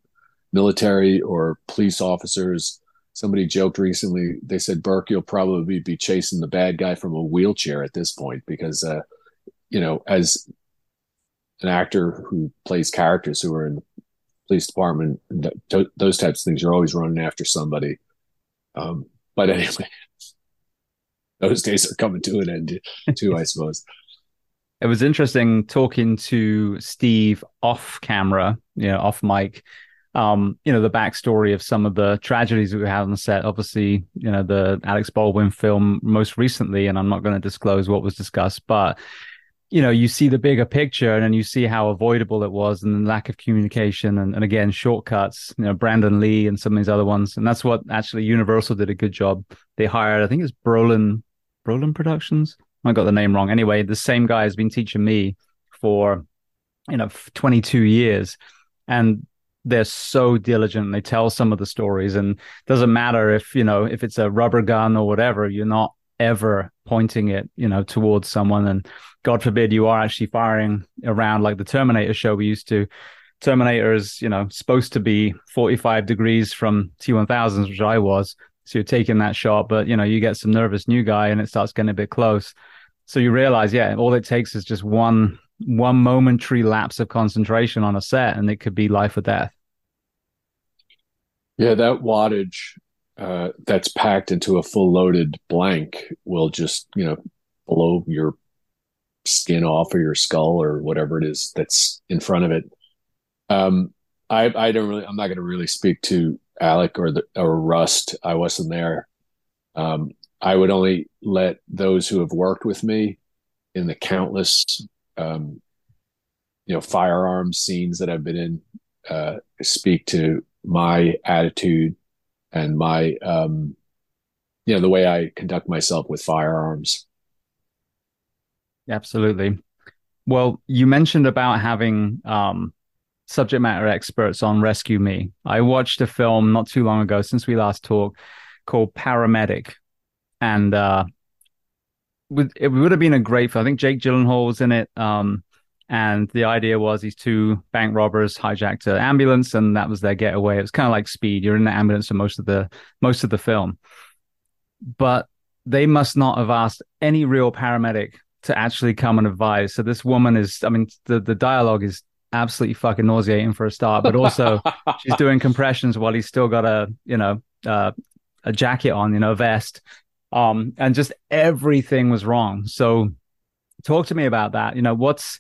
military or police officers somebody joked recently they said burke you'll probably be chasing the bad guy from a wheelchair at this point because uh, you know as an actor who plays characters who are in the police department those types of things you're always running after somebody um, but anyway <laughs> those days are coming to an end too, I suppose. <laughs> It was interesting talking to Steve off camera, you know, off mic. Um, you know, the backstory of some of the tragedies that we had on the set. Obviously, you know, the Alex Baldwin film most recently, and I'm not going to disclose what was discussed, but you know, you see the bigger picture and then you see how avoidable it was and the lack of communication and, and again, shortcuts, you know, Brandon Lee and some of these other ones. And that's what actually Universal did a good job. They hired, I think it's Brolin Brolin Productions. I got the name wrong. Anyway, the same guy has been teaching me for you know 22 years, and they're so diligent. They tell some of the stories, and doesn't matter if you know if it's a rubber gun or whatever. You're not ever pointing it, you know, towards someone, and God forbid you are actually firing around like the Terminator show we used to. Terminator is, you know, supposed to be 45 degrees from T1000s, which I was, so you're taking that shot, but you know, you get some nervous new guy and it starts getting a bit close. So you realize, yeah, all it takes is just one one momentary lapse of concentration on a set and it could be life or death. Yeah, that wattage uh, that's packed into a full loaded blank will just, you know, blow your skin off or your skull or whatever it is that's in front of it. Um, I, I don't really, I'm not going to really speak to Alec or the or Rust. I wasn't there. Um, I would only let those who have worked with me in the countless, um, you know, firearms scenes that I've been in uh, speak to my attitude and my, um, you know, the way I conduct myself with firearms. Absolutely. Well, you mentioned about having um, subject matter experts on Rescue Me. I watched a film not too long ago since we last talked called Paramedic. And uh, it would have been a great film. I think Jake Gyllenhaal was in it. Um, and the idea was these two bank robbers hijacked an ambulance, and that was their getaway. It was kind of like Speed. You're in the ambulance for most of the most of the film, but they must not have asked any real paramedic to actually come and advise. So this woman is, I mean, the the dialogue is absolutely fucking nauseating for a start, but also <laughs> she's doing compressions while he's still got a you know uh, a jacket on, you know, a vest, um, and just everything was wrong. So talk to me about that. You know, what's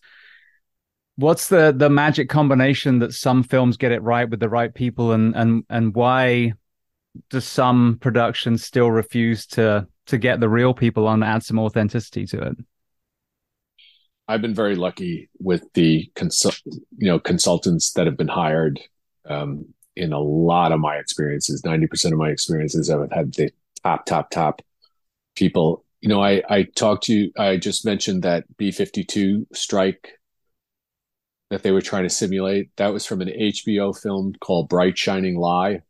what's the the magic combination that some films get it right with the right people? And and and why do some productions still refuse to to get the real people on and add some authenticity to it? I've been very lucky with the consult you know consultants that have been hired um, in a lot of my experiences. 90% of my experiences i've had the top top top people. You know i i talked to you i just mentioned that b52 strike that they were trying to simulate. That was from an HBO film called Bright Shining Lie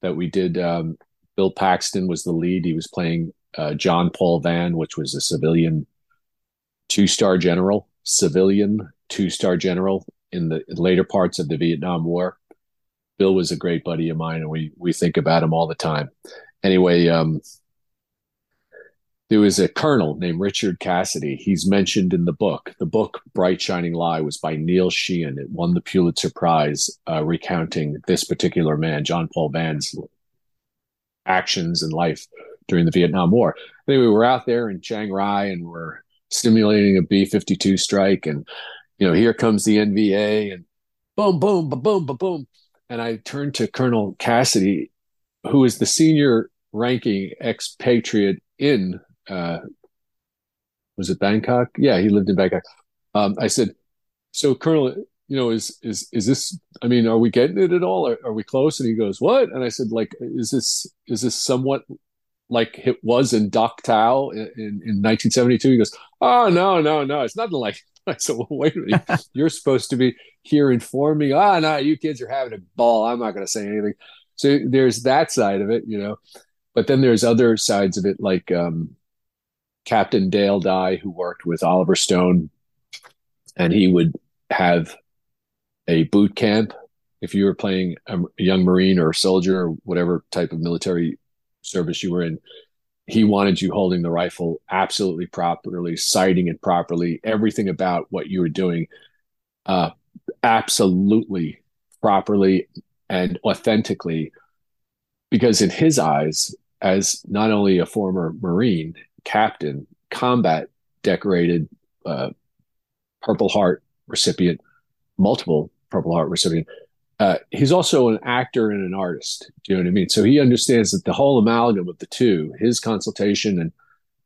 that we did. Um, Bill Paxton was the lead. He was playing uh, John Paul Vann, which was a civilian two star general, civilian two star general in the later parts of the Vietnam War. Bill was a great buddy of mine, and we we think about him all the time. Anyway, um, there was a colonel named Richard Cassidy. He's mentioned in the book. The book Bright Shining Lie was by Neil Sheehan. It won the Pulitzer Prize, uh, recounting this particular man, John Paul Vann's actions and life during the Vietnam War. Anyway, we're out there in Chiang Rai and we're simulating a B 52 strike. And, you know, here comes the NVA and boom, boom, ba boom, ba boom. And I turned to Colonel Cassidy, who is the senior ranking expatriate in uh, was it Bangkok? Yeah, he lived in Bangkok. Um, I said, so Colonel, you know, is is is this? I mean, are we getting it at all? Are, are we close? And he goes, what? And I said, like, is this is this somewhat like it was in Dak To in, in, in 1972? He goes, oh no, no, no, it's nothing like. <laughs> I said, well, wait a minute, <laughs> you're supposed to be here informing. Ah, oh, no, you kids are having a ball. I'm not going to say anything. So there's that side of it, you know. But then there's other sides of it, like um, Captain Dale Dye, who worked with Oliver Stone, and he would have a boot camp if you were playing a young Marine or a soldier or whatever type of military service you were in. He wanted you holding the rifle absolutely properly, sighting it properly, everything about what you were doing, uh, absolutely properly and authentically. Because in his eyes, as not only a former Marine, captain, combat decorated uh, Purple Heart recipient, multiple Purple Heart recipient. Uh, he's also an actor and an artist. Do you know what I mean? So he understands that the whole amalgam of the two, his consultation and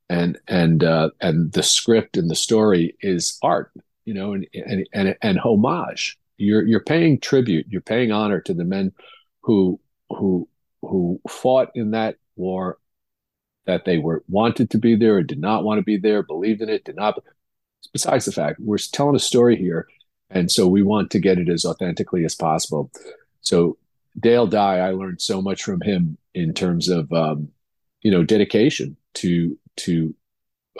and and uh, and the script and the story is art. You know, and and and, and homage. You're you're paying tribute. You're paying honor to the men who who who fought in that war that they were wanted to be there or did not want to be there, believed in it, did not. Besides the fact, we're telling a story here, and so we want to get it as authentically as possible. So Dale Dye, I learned so much from him in terms of um, you know dedication to to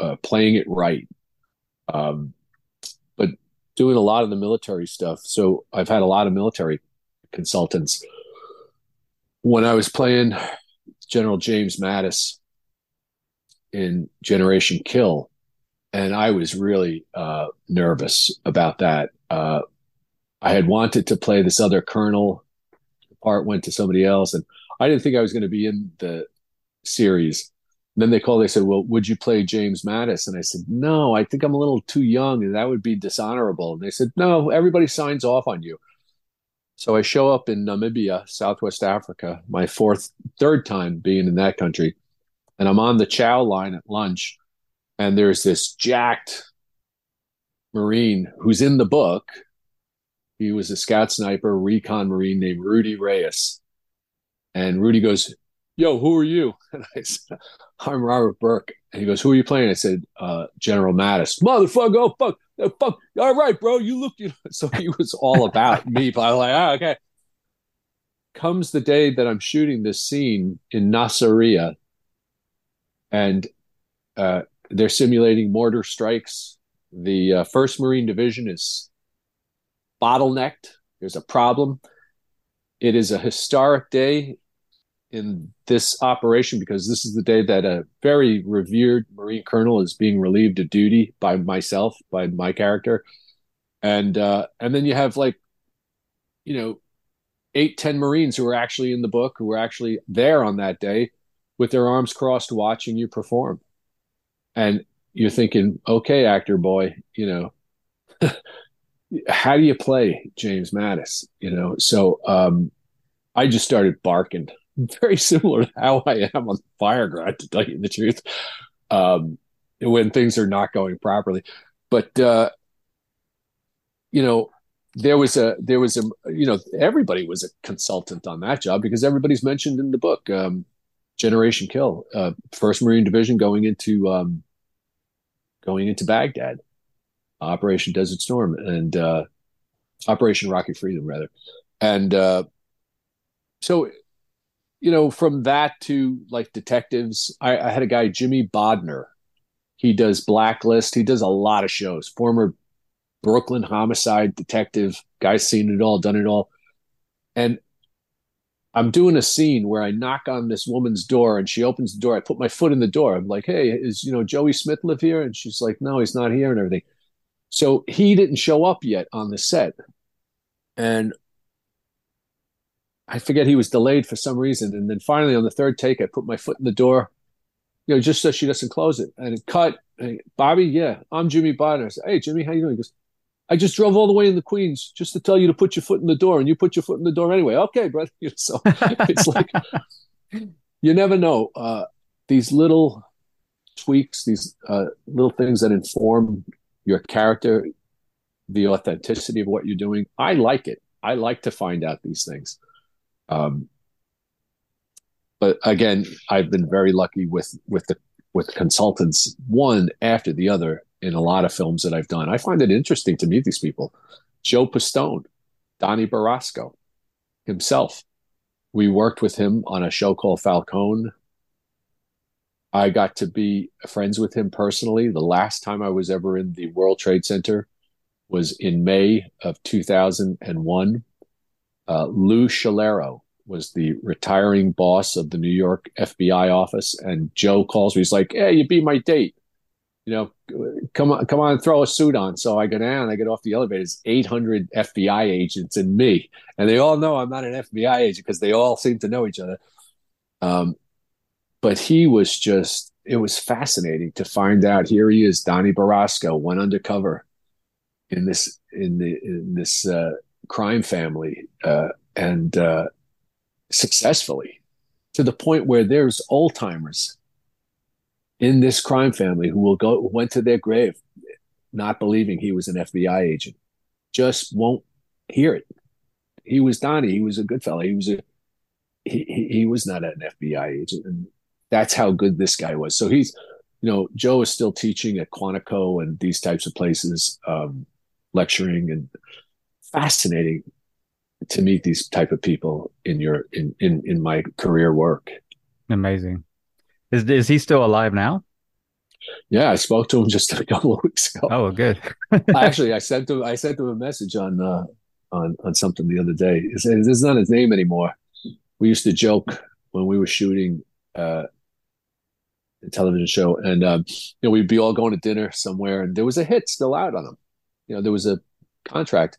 uh, playing it right, um, but doing a lot of the military stuff. So I've had a lot of military consultants. When I was playing General James Mattis in Generation Kill, and I was really uh, nervous about that. Uh, I had wanted to play this other colonel. The part went to somebody else, and I didn't think I was going to be in the series. And then they called. They said, "Well, would you play James Mattis?" And I said, "No, I think I'm a little too young, and that would be dishonorable." And they said, "No, everybody signs off on you." So I show up in Namibia, Southwest Africa, my fourth, third time being in that country and I'm on the chow line at lunch, and there's this jacked Marine who's in the book. He was a scout sniper, recon Marine named Rudy Reyes. And Rudy goes, Yo, who are you? <laughs> And I said, I'm Robert Burke. and he goes, "Who are you playing?" I said, uh, "General Mattis." Motherfucker! Oh fuck! Oh, fuck! All right, bro. You look. You know. <laughs> So he was all about me. But I was like, ah, okay. Comes the day that I'm shooting this scene in Nasiriyah, and uh, they're simulating mortar strikes. The uh, First Marine Division is bottlenecked. There's a problem. It is a historic day in this operation because this is the day that a very revered Marine colonel is being relieved of duty by myself, by my character, and uh, and then you have like, you know, eight ten Marines who are actually in the book who were actually there on that day, with their arms crossed, watching you perform, and you're thinking, okay, actor boy, you know. <laughs> how do you play James Mattis? You know, so um, I just started barking <laughs> very similar to how I am on fire. Fireground, to tell you the truth, um, when things are not going properly. But uh, you know, there was a there was a you know everybody was a consultant on that job because everybody's mentioned in the book. Um, Generation Kill, uh, First Marine Division going into um, going into Baghdad, Operation Desert Storm, and uh, Operation Iraqi Freedom, rather, and uh, so you know, from that to like detectives, I, I had a guy, Jimmy Bodner. He does Blacklist. He does a lot of shows. Former Brooklyn homicide detective, guy's seen it all, done it all. And I'm doing a scene where I knock on this woman's door and she opens the door. I put my foot in the door. I'm like, hey, is you know Joey Smith live here? And she's like, no, he's not here and everything. So he didn't show up yet on the set. And I forget he was delayed for some reason. And then finally on the third take, I put my foot in the door, you know, just so she doesn't close it. And it cut. Hey, Bobby, yeah, I'm Jimmy Bodner. I said, hey, Jimmy, how you doing? He goes, I just drove all the way in the Queens just to tell you to put your foot in the door, and you put your foot in the door anyway. Okay, brother. <laughs> So it's like <laughs> you never know. Uh, these little tweaks, these uh, little things that inform your character, the authenticity of what you're doing. I like it. I like to find out these things. Um, but again, I've been very lucky with with the with consultants, one after the other, in a lot of films that I've done. I find it interesting to meet these people. Joe Pistone, Donnie Brasco, himself. We worked with him on a show called Falcone. I got to be friends with him personally. The last time I was ever in the World Trade Center was in May of 2001 uh, Lou Schiliro was the retiring boss of the New York FBI office, and Joe calls me. He's like, "Hey, you be my date. You know, come on, come on, throw a suit on." So I go down. I get off the elevator. It's 800 FBI agents and me, and they all know I'm not an FBI agent because they all seem to know each other. Um, but he was just. It was fascinating to find out. Here he is, Donnie Brasco, went undercover in this in the in this uh, crime family uh, and uh, successfully to the point where there's old timers in this crime family who will go went to their grave not believing he was an FBI agent, just won't hear it. He was Donnie. He was a good fellow. He was a he, he was not an FBI agent, and that's how good this guy was. So he's, you know, Joe is still teaching at Quantico and these types of places, um, lecturing and fascinating to meet these type of people in your in in in my career work. Amazing. Is is he still alive now? Yeah, I spoke to him <laughs> just a couple of weeks ago. Oh, good. Actually, I sent him I sent him a message on uh, on on something the other day. This is not his name anymore. We used to joke when we were shooting uh, a television show, and um, you know we'd be all going to dinner somewhere, and there was a hit still out on him. You know, there was a contract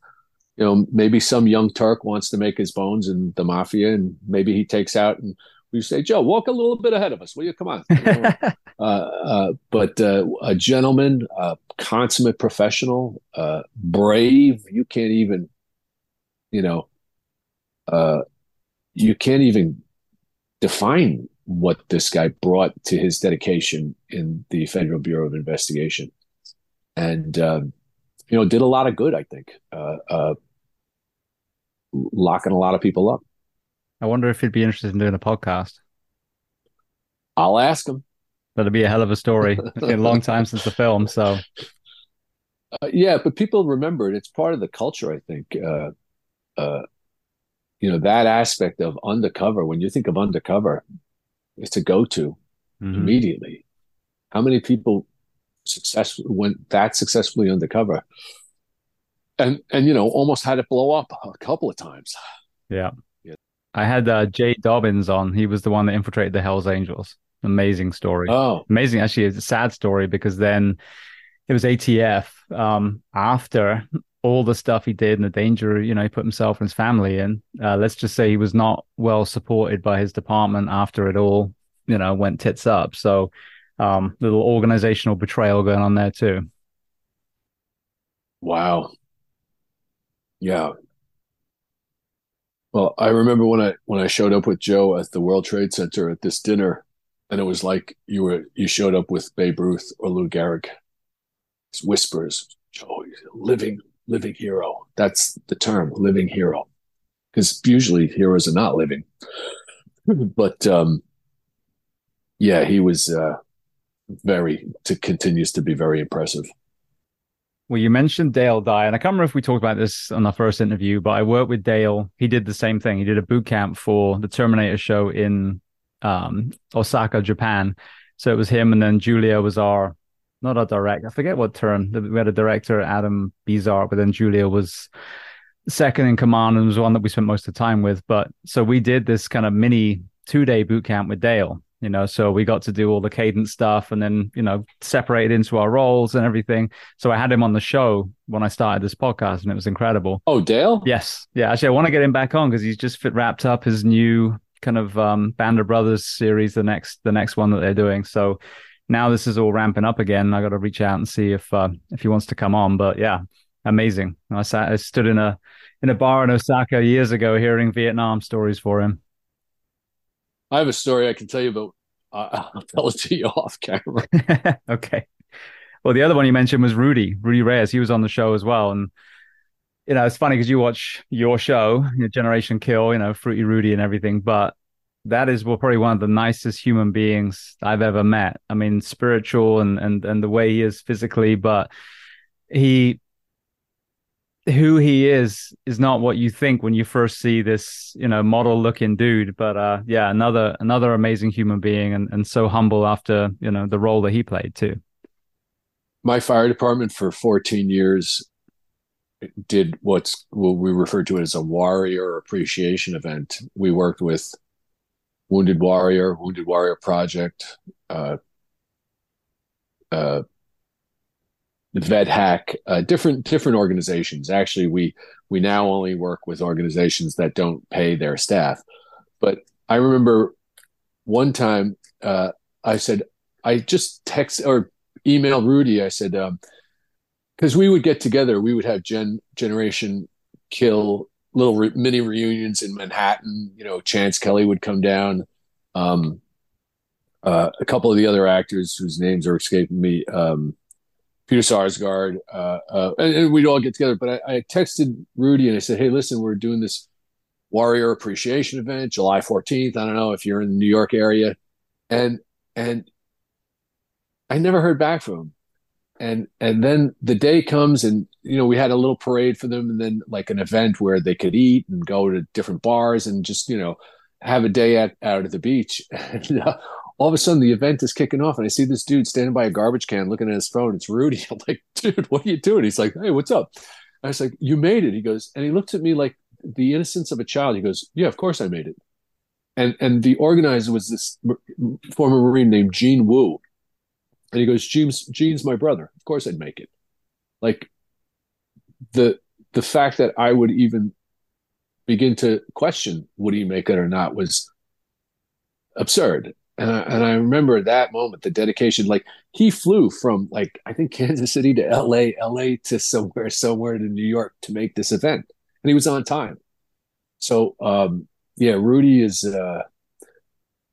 you know, maybe some young Turk wants to make his bones in the mafia, and maybe he takes out and we say, Joe, walk a little bit ahead of us, will you? Come on. You know, <laughs> uh, uh, but uh, a gentleman, a consummate professional, uh, brave. You can't even, you know, uh, you can't even define what this guy brought to his dedication in the Federal Bureau of Investigation, and um, you know, did a lot of good. I think uh, locking a lot of people up. I wonder if he'd be interested in doing a podcast. I'll ask him. That'd be a hell of a story. <laughs> It's been a long time since the film, so uh, yeah, but people remember it. It's part of the culture, I think. Uh, uh, you know that aspect of undercover. When you think of undercover, it's a go-to mm-hmm. immediately. How many people successfully went that successfully undercover? And and you know almost had it blow up a couple of times. Yeah. I had uh, Jay Dobyns on. He was the one that infiltrated the Hell's Angels. Amazing story. Oh, amazing. Actually, it's a sad story because then it was ATF um, after all the stuff he did and the danger, you know, he put himself and his family in. Uh, let's just say he was not well supported by his department after it all, you know, went tits up. So, um, little organizational betrayal going on there too. Wow. Yeah. Well, I remember when I when I showed up with Joe at the World Trade Center at this dinner, and it was like you were you showed up with Babe Ruth or Lou Gehrig. It's whispers, Joe, living living hero. That's the term, living hero, because usually heroes are not living. <laughs> but um, yeah, he was uh, very to continues to be very impressive. Well, you mentioned Dale Dye, and I can't remember if we talked about this on our first interview, but I worked with Dale. He did the same thing. He did a boot camp for the Terminator show in um, Osaka, Japan. So it was him, and then Julia was our not our director. I forget what term. We had a director, Adam Bizar, but then Julia was second in command and was one that we spent most of the time with. But so we did this kind of mini two day boot camp with Dale you know so we got to do all the cadence stuff and then you know separated into our roles and everything. So i had him on the show when i started this podcast and it was incredible. Oh dale? Yes. Yeah actually i want to get him back on because he's just fit wrapped up his new kind of um, band of brothers series the next the next one that they're doing. So now this is all ramping up again. I got to reach out and see if uh, if he wants to come on but yeah amazing. I sat i stood in a in a bar in osaka years ago hearing vietnam stories for him I have a story I can tell you about. <laughs> I'll tell it to you off camera. <laughs> okay. Well, the other one you mentioned was Rudy, Rudy Reyes. He was on the show as well. And, you know, it's funny because you watch your show, your Generation Kill, you know, Fruity Rudy and everything. But that is well, probably one of the nicest human beings I've ever met. I mean, spiritual and, and, and the way he is physically, but he who he is is not what you think when you first see this you know model looking dude but uh yeah another another amazing human being and, and so humble after you know the role that he played too. My fire department for 14 years did what's what we refer to it as a warrior appreciation event. We worked with wounded warrior wounded warrior project uh, uh, vet hack uh, different different organizations. Actually we we now only work with organizations that don't pay their staff. But i remember one time uh, i said i just text or emailed rudy. I said because um, we would get together we would have gen generation kill little re- mini reunions in manhattan. You know chance kelly would come down. Um, uh, a couple of the other actors whose names are escaping me um, Peter Sarsgaard, uh, uh, and, and, we'd all get together. But I, I, texted Rudy and I said, "Hey, listen, we're doing this Warrior Appreciation event, July 14th. I don't know if you're in the New York area," and and I never heard back from him. And and then the day comes, and you know we had a little parade for them, and then like an event where they could eat and go to different bars and just you know have a day at, out at the beach. <laughs> And, uh, all of a sudden the event is kicking off and I see this dude standing by a garbage can looking at his phone. It's Rudy. <laughs> I'm like, dude, what are you doing? He's like, hey, what's up? I was like, you made it. He goes, and he looks at me like the innocence of a child. He goes, yeah, of course I made it. And and the organizer was this former Marine named Gene Wu. And he goes, Gene's, Gene's my brother. Of course I'd make it. Like the the fact that I would even begin to question would he make it or not was absurd and I, and I remember that moment, the dedication. Like he flew from like I think Kansas City to L.A., L.A. to somewhere, somewhere to New York to make this event, and he was on time. So um, yeah, Rudy is, uh,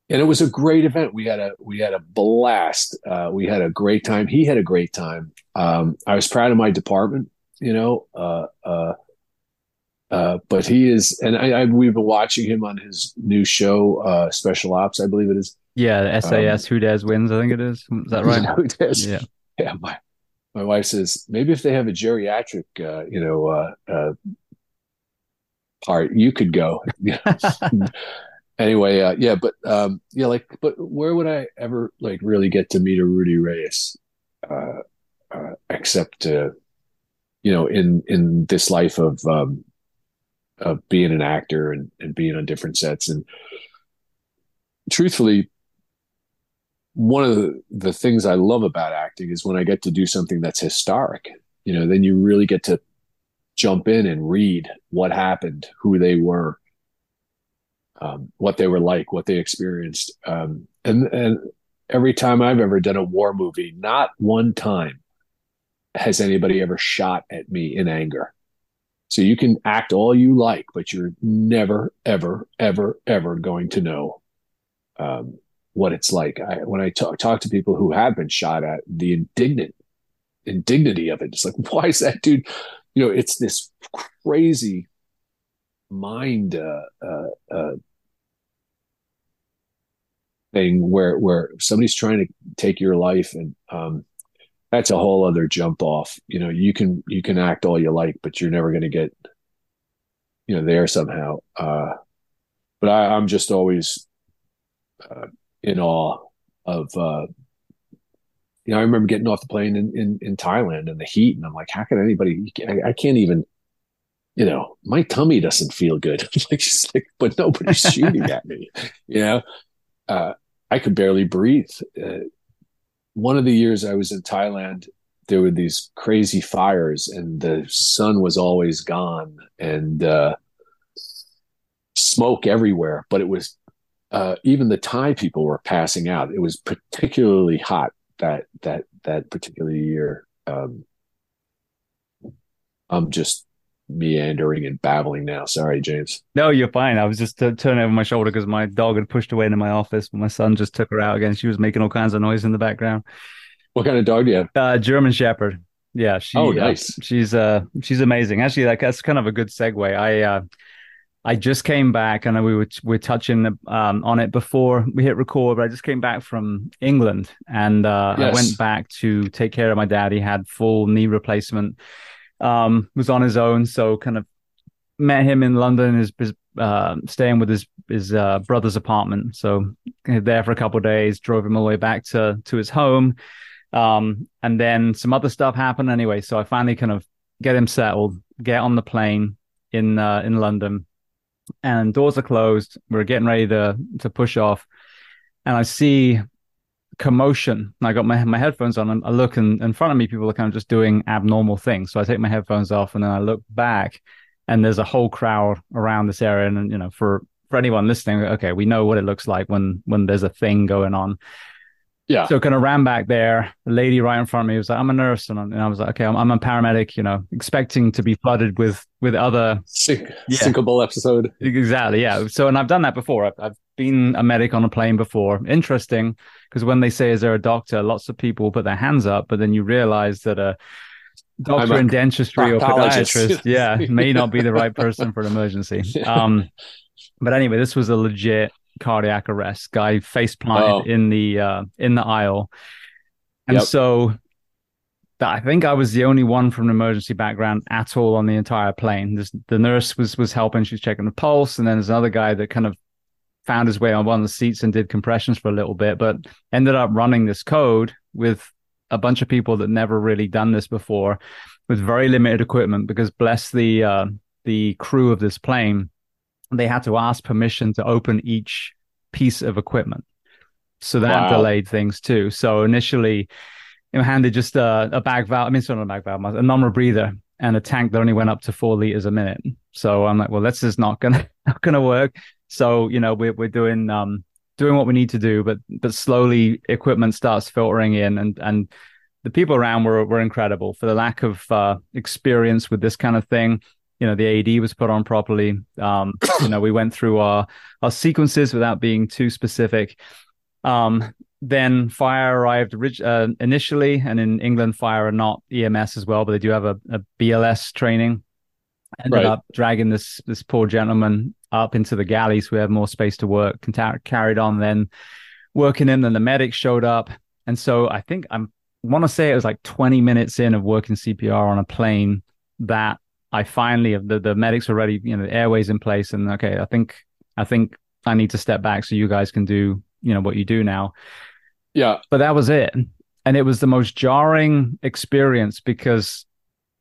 and it was a great event. We had a we had a blast. Uh, we had a great time. He had a great time. Um, I was proud of my department. You know, uh, uh but he is, and I, I, we've been watching him on his new show, uh, Special Ops, I believe it is. Yeah, SAS um, Who Dares Wins, I think it is. Is that right? <laughs> Who Dares? Yeah. Yeah. My, my wife says maybe if they have a geriatric, uh, you know, uh, uh, part, you could go. <laughs> anyway, uh, yeah, but um, yeah, like, but where would I ever like really get to meet a Rudy Reyes, uh, uh, except uh, you know, in in this life of um, of being an actor and and being on different sets, and truthfully, one of the, the things I love about acting is when I get to do something that's historic. You know, then you really get to jump in and read what happened, who they were, um, what they were like, what they experienced. Um, and and every time I've ever done a war movie, not one time has anybody ever shot at me in anger. So you can act all you like, but you're never, ever, ever, ever going to know um, what it's like. I, when I talk, talk to people who have been shot at, the indignant indignity of it, it's like, <laughs> why is that dude? You know, it's this crazy mind uh, uh, uh, thing where where somebody's trying to take your life and um, that's a whole other jump off you know you can you can act all you like but you're never going to get you know there somehow uh, but I, i'm just always uh, in awe of uh, you know i remember getting off the plane in, in in thailand in the heat and i'm like how can anybody i, I can't even you know, my tummy doesn't feel good. <laughs> like, she's like, but nobody's shooting at me. You know, uh, I could barely breathe. Uh, one of the years I was in Thailand, there were these crazy fires, and the sun was always gone, and uh, smoke everywhere. But it was uh, even the Thai people were passing out. It was particularly hot that that that particular year. Um, I'm just meandering and babbling now. Sorry, James. No, you're fine. I was just uh, turning over my shoulder because my dog had pushed away into my office. But my son just took her out again. She was making all kinds of noise in the background. What kind of dog do you have? Uh, German Shepherd. Yeah, she. Oh, uh, nice. Uh, she's uh, she's amazing. Actually, like that's kind of a good segue. I uh, I just came back, and we were we touching um, on it before we hit record. But I just came back from England, and uh, yes. I went back to take care of my dad. He had full knee replacement um, was on his own, so kind of met him in London, is, is uh, staying with his his uh, brother's apartment. So there for a couple days, drove him all the way back to to his home, um, and then some other stuff happened anyway. So I finally kind of get him settled, get on the plane in uh, in London, and doors are closed. We're getting ready to to push off, and I see commotion. I got my my headphones on and I look and in front of me people are kind of just doing abnormal things. So I take my headphones off and then I look back and there's a whole crowd around this area. And you know, for for anyone listening, okay, we know what it looks like when when there's a thing going on. Yeah. So kind of ran back there. The lady right in front of me was like, "I'm a nurse," and, I was like, "Okay, I'm, I'm a paramedic." You know, expecting to be flooded with with other Sink, yeah. sinkable episode. Exactly. Yeah. So, and I've done that before. I've, I've been a medic on a plane before. Interesting, because when they say, "Is there a doctor?" Lots of people put their hands up, but then you realize that a doctor in dentistry or podiatrist, yeah, may not be the right person for an emergency. <laughs> Um, but anyway, this was a legit cardiac arrest. Guy face planted oh. in the uh, in the aisle, and yep. so I think I was the only one from an emergency background at all on the entire plane. This, the nurse was was helping; she was checking the pulse, and then there's another guy that kind of found his way on one of the seats and did compressions for a little bit, but ended up running this code with a bunch of people that never really done this before, with very limited equipment. Because bless the uh, the crew of this plane, they had to ask permission to open each piece of equipment. So that wow. delayed things too. So initially, you know, handed just a, a bag valve. I mean, it's not a bag valve, a non-rebreather and a tank that only went up to four liters a minute. So I'm like, well, that's just not gonna <laughs> not gonna work. So you know, we're we're doing um doing what we need to do, but but slowly equipment starts filtering in, and and the people around were were incredible for the lack of uh, experience with this kind of thing you know the AED was put on properly. Um, <coughs> you know we went through our our sequences without being too specific. Um, then fire arrived uh, initially, and in England, fire are not EMS as well, but they do have a, a BLS training. ended right. up dragging this this poor gentleman up into the galley so we had more space to work. carried on then working in, then the medics showed up, and so I think I'm want to say it was like 20 minutes in of working CPR on a plane that I finally the the medics were ready, you know, the airways in place, and okay, I think I think I need to step back so you guys can do you know what you do now. Yeah, but that was it, and it was the most jarring experience because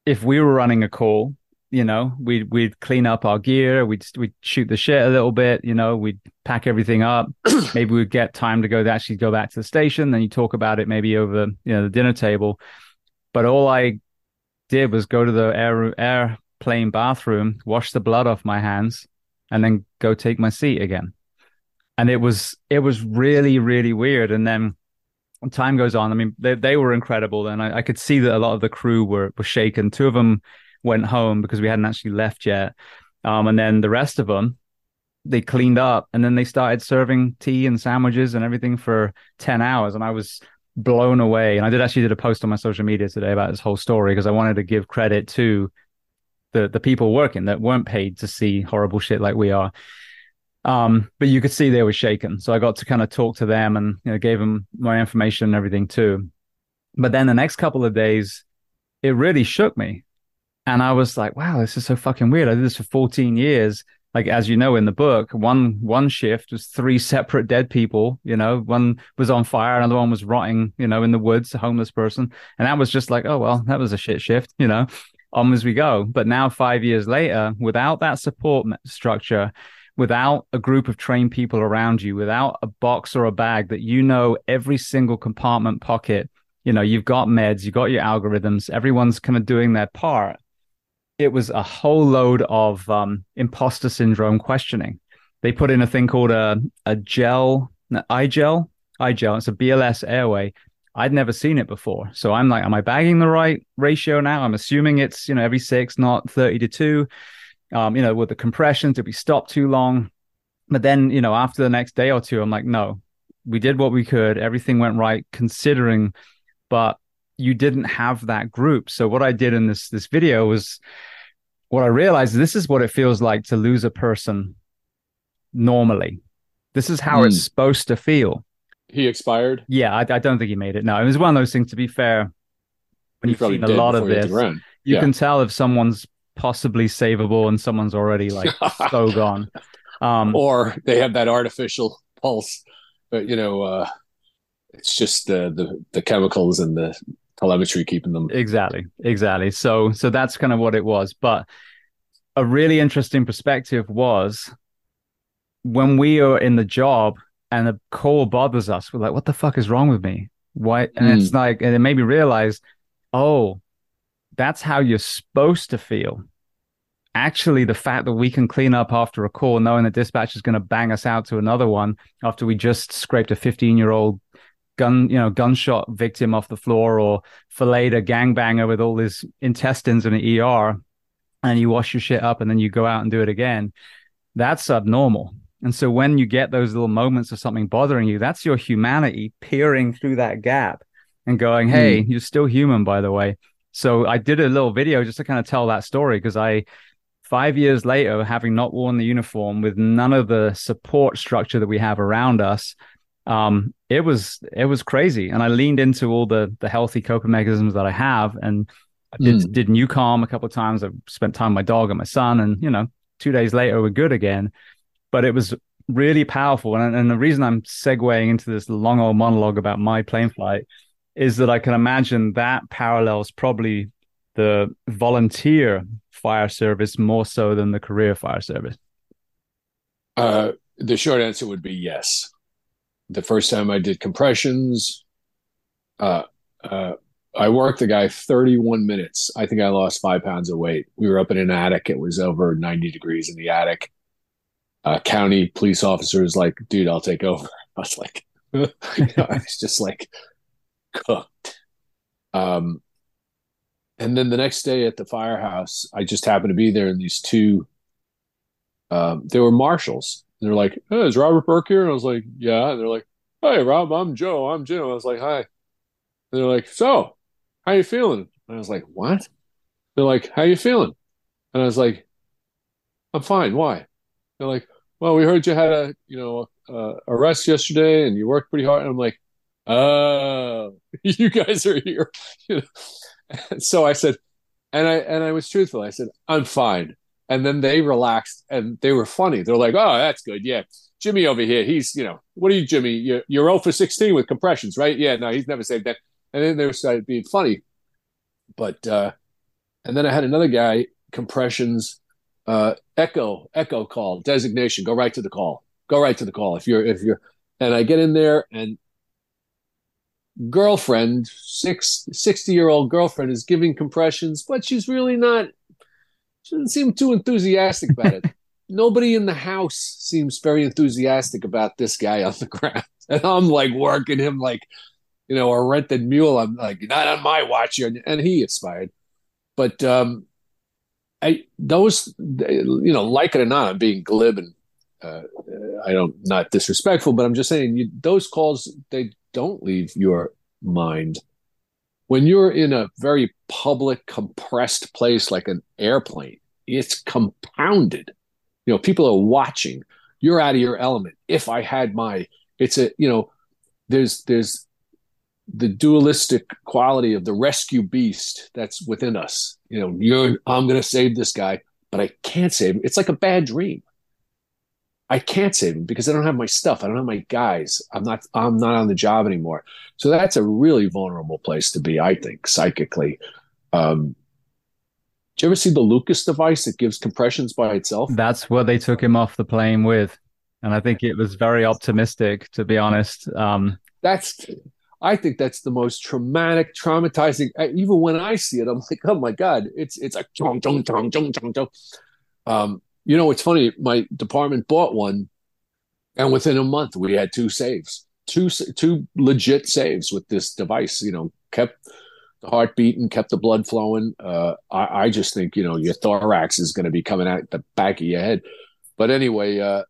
if we were running a call you know, we'd we'd clean up our gear, we'd we'd shoot the shit a little bit, you know, we'd pack everything up. <clears throat> maybe we'd get time to go to actually go back to the station. Then you talk about it maybe over you know the dinner table. But all I did was go to the air air airplane bathroom, wash the blood off my hands, and then go take my seat again. And it was it was really really weird. And then time goes on. I mean, they they were incredible, and I, I could see that a lot of the crew were were shaken. Two of them went home because we hadn't actually left yet. Um, and then the rest of them, they cleaned up and then they started serving tea and sandwiches and everything for 10 hours. And I was blown away. And I did actually did a post on my social media today about this whole story because I wanted to give credit to the, the people working that weren't paid to see horrible shit like we are. Um, but you could see they were shaken. So I got to kind of talk to them and you know, gave them my information and everything too. But then the next couple of days, it really shook me and I was like, wow, this is so fucking weird. I did this for 14 years. Like as you know in the book, one one shift was three separate dead people. You know, one was on fire, another one was rotting. You know, in the woods, a homeless person, and that was just like, oh well, that was a shit shift. You know, on as we go. But now, five years later, without that support structure, without a group of trained people around you, without a box or a bag that you know every single compartment pocket, you know, you've got meds, you've got your algorithms, everyone's kind of doing their part it was a whole load of um, imposter syndrome questioning. They put in a thing called a a gel, iGel, iGel. It's a BLS airway. I'd never seen it before, so I'm like, am I bagging the right ratio now? I'm assuming it's you know every six, not thirty to two. Um, you know, with the compression, did we stop too long? But then, you know, after the next day or two, I'm like, no, we did what we could. Everything went right, considering. But you didn't have that group. So what I did in this this video was what I realized this is what it feels like to lose a person normally. This is how mm. it's supposed to feel. He expired? Yeah, I, I, don't think he made it. No, it was one of those things, to be fair, when you've seen a lot of this, you yeah. can tell if someone's possibly savable and someone's already like <laughs> so gone. Um, or they have that artificial pulse, but you know, uh, it's just the, the the chemicals and the telemetry keeping them exactly exactly so so that's kind of what it was but a really interesting perspective was when we are in the job and the call bothers us we're like what the fuck is wrong with me why and mm. it's hmm. like and it made me realize oh that's how you're supposed to feel actually the fact that we can clean up after a call knowing that dispatch is going to bang us out to another one after we just scraped a 15 year old gun, you know, gunshot victim off the floor or filleted a gangbanger with all his intestines in an ER and you wash your shit up and then you go out and do it again. That's abnormal. And so when you get those little moments of something bothering you, that's your humanity peering through that gap and going, Hey, mm. you're still human, by the way. So I did a little video just to kind of tell that story because I, five years later, having not worn the uniform with none of the support structure that we have around us, um, it was it was crazy, and I leaned into all the the healthy coping mechanisms that I have, and I did mm. did NuCalm a couple of times. I spent time with my dog and my son, and you know, two days later we're good again. But it was really powerful, and and the reason I'm segueing into this long old monologue about my plane flight is that I can imagine that parallels probably the volunteer fire service more so than the career fire service. Uh, the short answer would be yes the first time I did compressions, uh, uh, I worked the guy 31 minutes. I think I lost five pounds of weight. We were up in an attic. It was over 90 degrees in the attic. Uh, county police officer was like, dude, I'll take over. <laughs> I was like, <laughs> I was just like cooked. Um, and then the next day at the firehouse, I just happened to be there, and these two, um, they were marshals, they're like, hey, is Robert Burke here? And I was like, yeah. And they're like, hey, Rob, I'm Joe. I'm Jim. I was like, hi. And they're like, so, how you feeling? And I was like, what? They're like, how you feeling? And I was like, I'm fine. Why? They're like, well, we heard you had a, you know, uh, arrest yesterday and you worked pretty hard. And I'm like, oh, <laughs> you guys are here. <laughs> so I said, and I and I was truthful. I said, I'm fine. And then they relaxed and they were funny. They're like, oh, that's good. Yeah. Jimmy over here, he's, you know, what are you, Jimmy? You're, you're 0 for 16 with compressions, right? Yeah, no, he's never said that. And then they started being funny. But, uh, and then I had another guy, compressions, uh, echo, echo call, designation, go right to the call. Go right to the call. If you're, if you're, and I get in there and girlfriend, six, 60 year old girlfriend is giving compressions, but she's really not, she doesn't seem too enthusiastic about it. <laughs> Nobody in the house seems very enthusiastic about this guy on the <laughs> ground. And I'm like working him like, you know, a rented mule. I'm like, not on my watch. And, and he aspired. But um, I those you know, like it or not, I'm being glib and uh, I don't not disrespectful, but I'm just saying you, those calls they don't leave your mind when you're in a very public, compressed place like an airplane. It's compounded. You know, people are watching. You're out of your element. If I had my, it's a you know, there's there's the dualistic quality of the rescue beast that's within us. You know, you're I'm going to save this guy, but I can't save him. It's like a bad dream. I can't save him because I don't have my stuff. I don't have my guys. I'm not I'm not on the job anymore. So that's a really vulnerable place to be, I think, psychically. Um, do you ever see the Lucas device that gives compressions by itself? That's what they took him off the plane with. And I think it was very optimistic, to be honest. Um, that's I think that's the most traumatic, traumatizing. Even when I see it, I'm like, oh my god, it's it's a chong chong chong chong chong chong. Um, you know, it's funny. My department bought one, and within a month, we had two saves, two two legit saves with this device. You know, kept the heart beating, kept the blood flowing. Uh, I, I just think you know your thorax is going to be coming out the back of your head. But anyway, uh,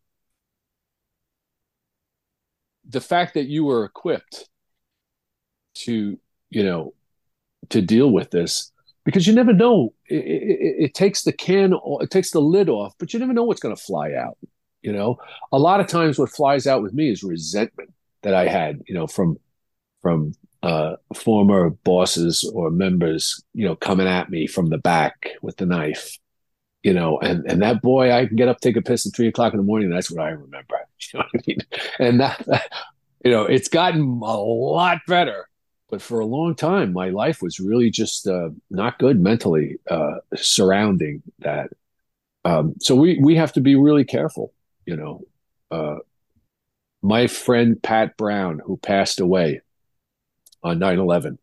the fact that you were equipped to you know to deal with this because you never know. It, it, it, takes the can it takes the lid off but you never know what's going to fly out you know? A lot of times what flies out with me is resentment that i had you know from from uh, former bosses or members you know coming at me from the back with the knife you know? And and that boy i can get up take a piss at three o'clock in the morning that's what i remember <laughs> you know what i mean? And that <laughs> you know it's gotten a lot better but for a long time, my life was really just uh, not good mentally uh, surrounding that. Um, so we we have to be really careful, you know. Uh, my friend Pat Brown, who passed away on 9 11,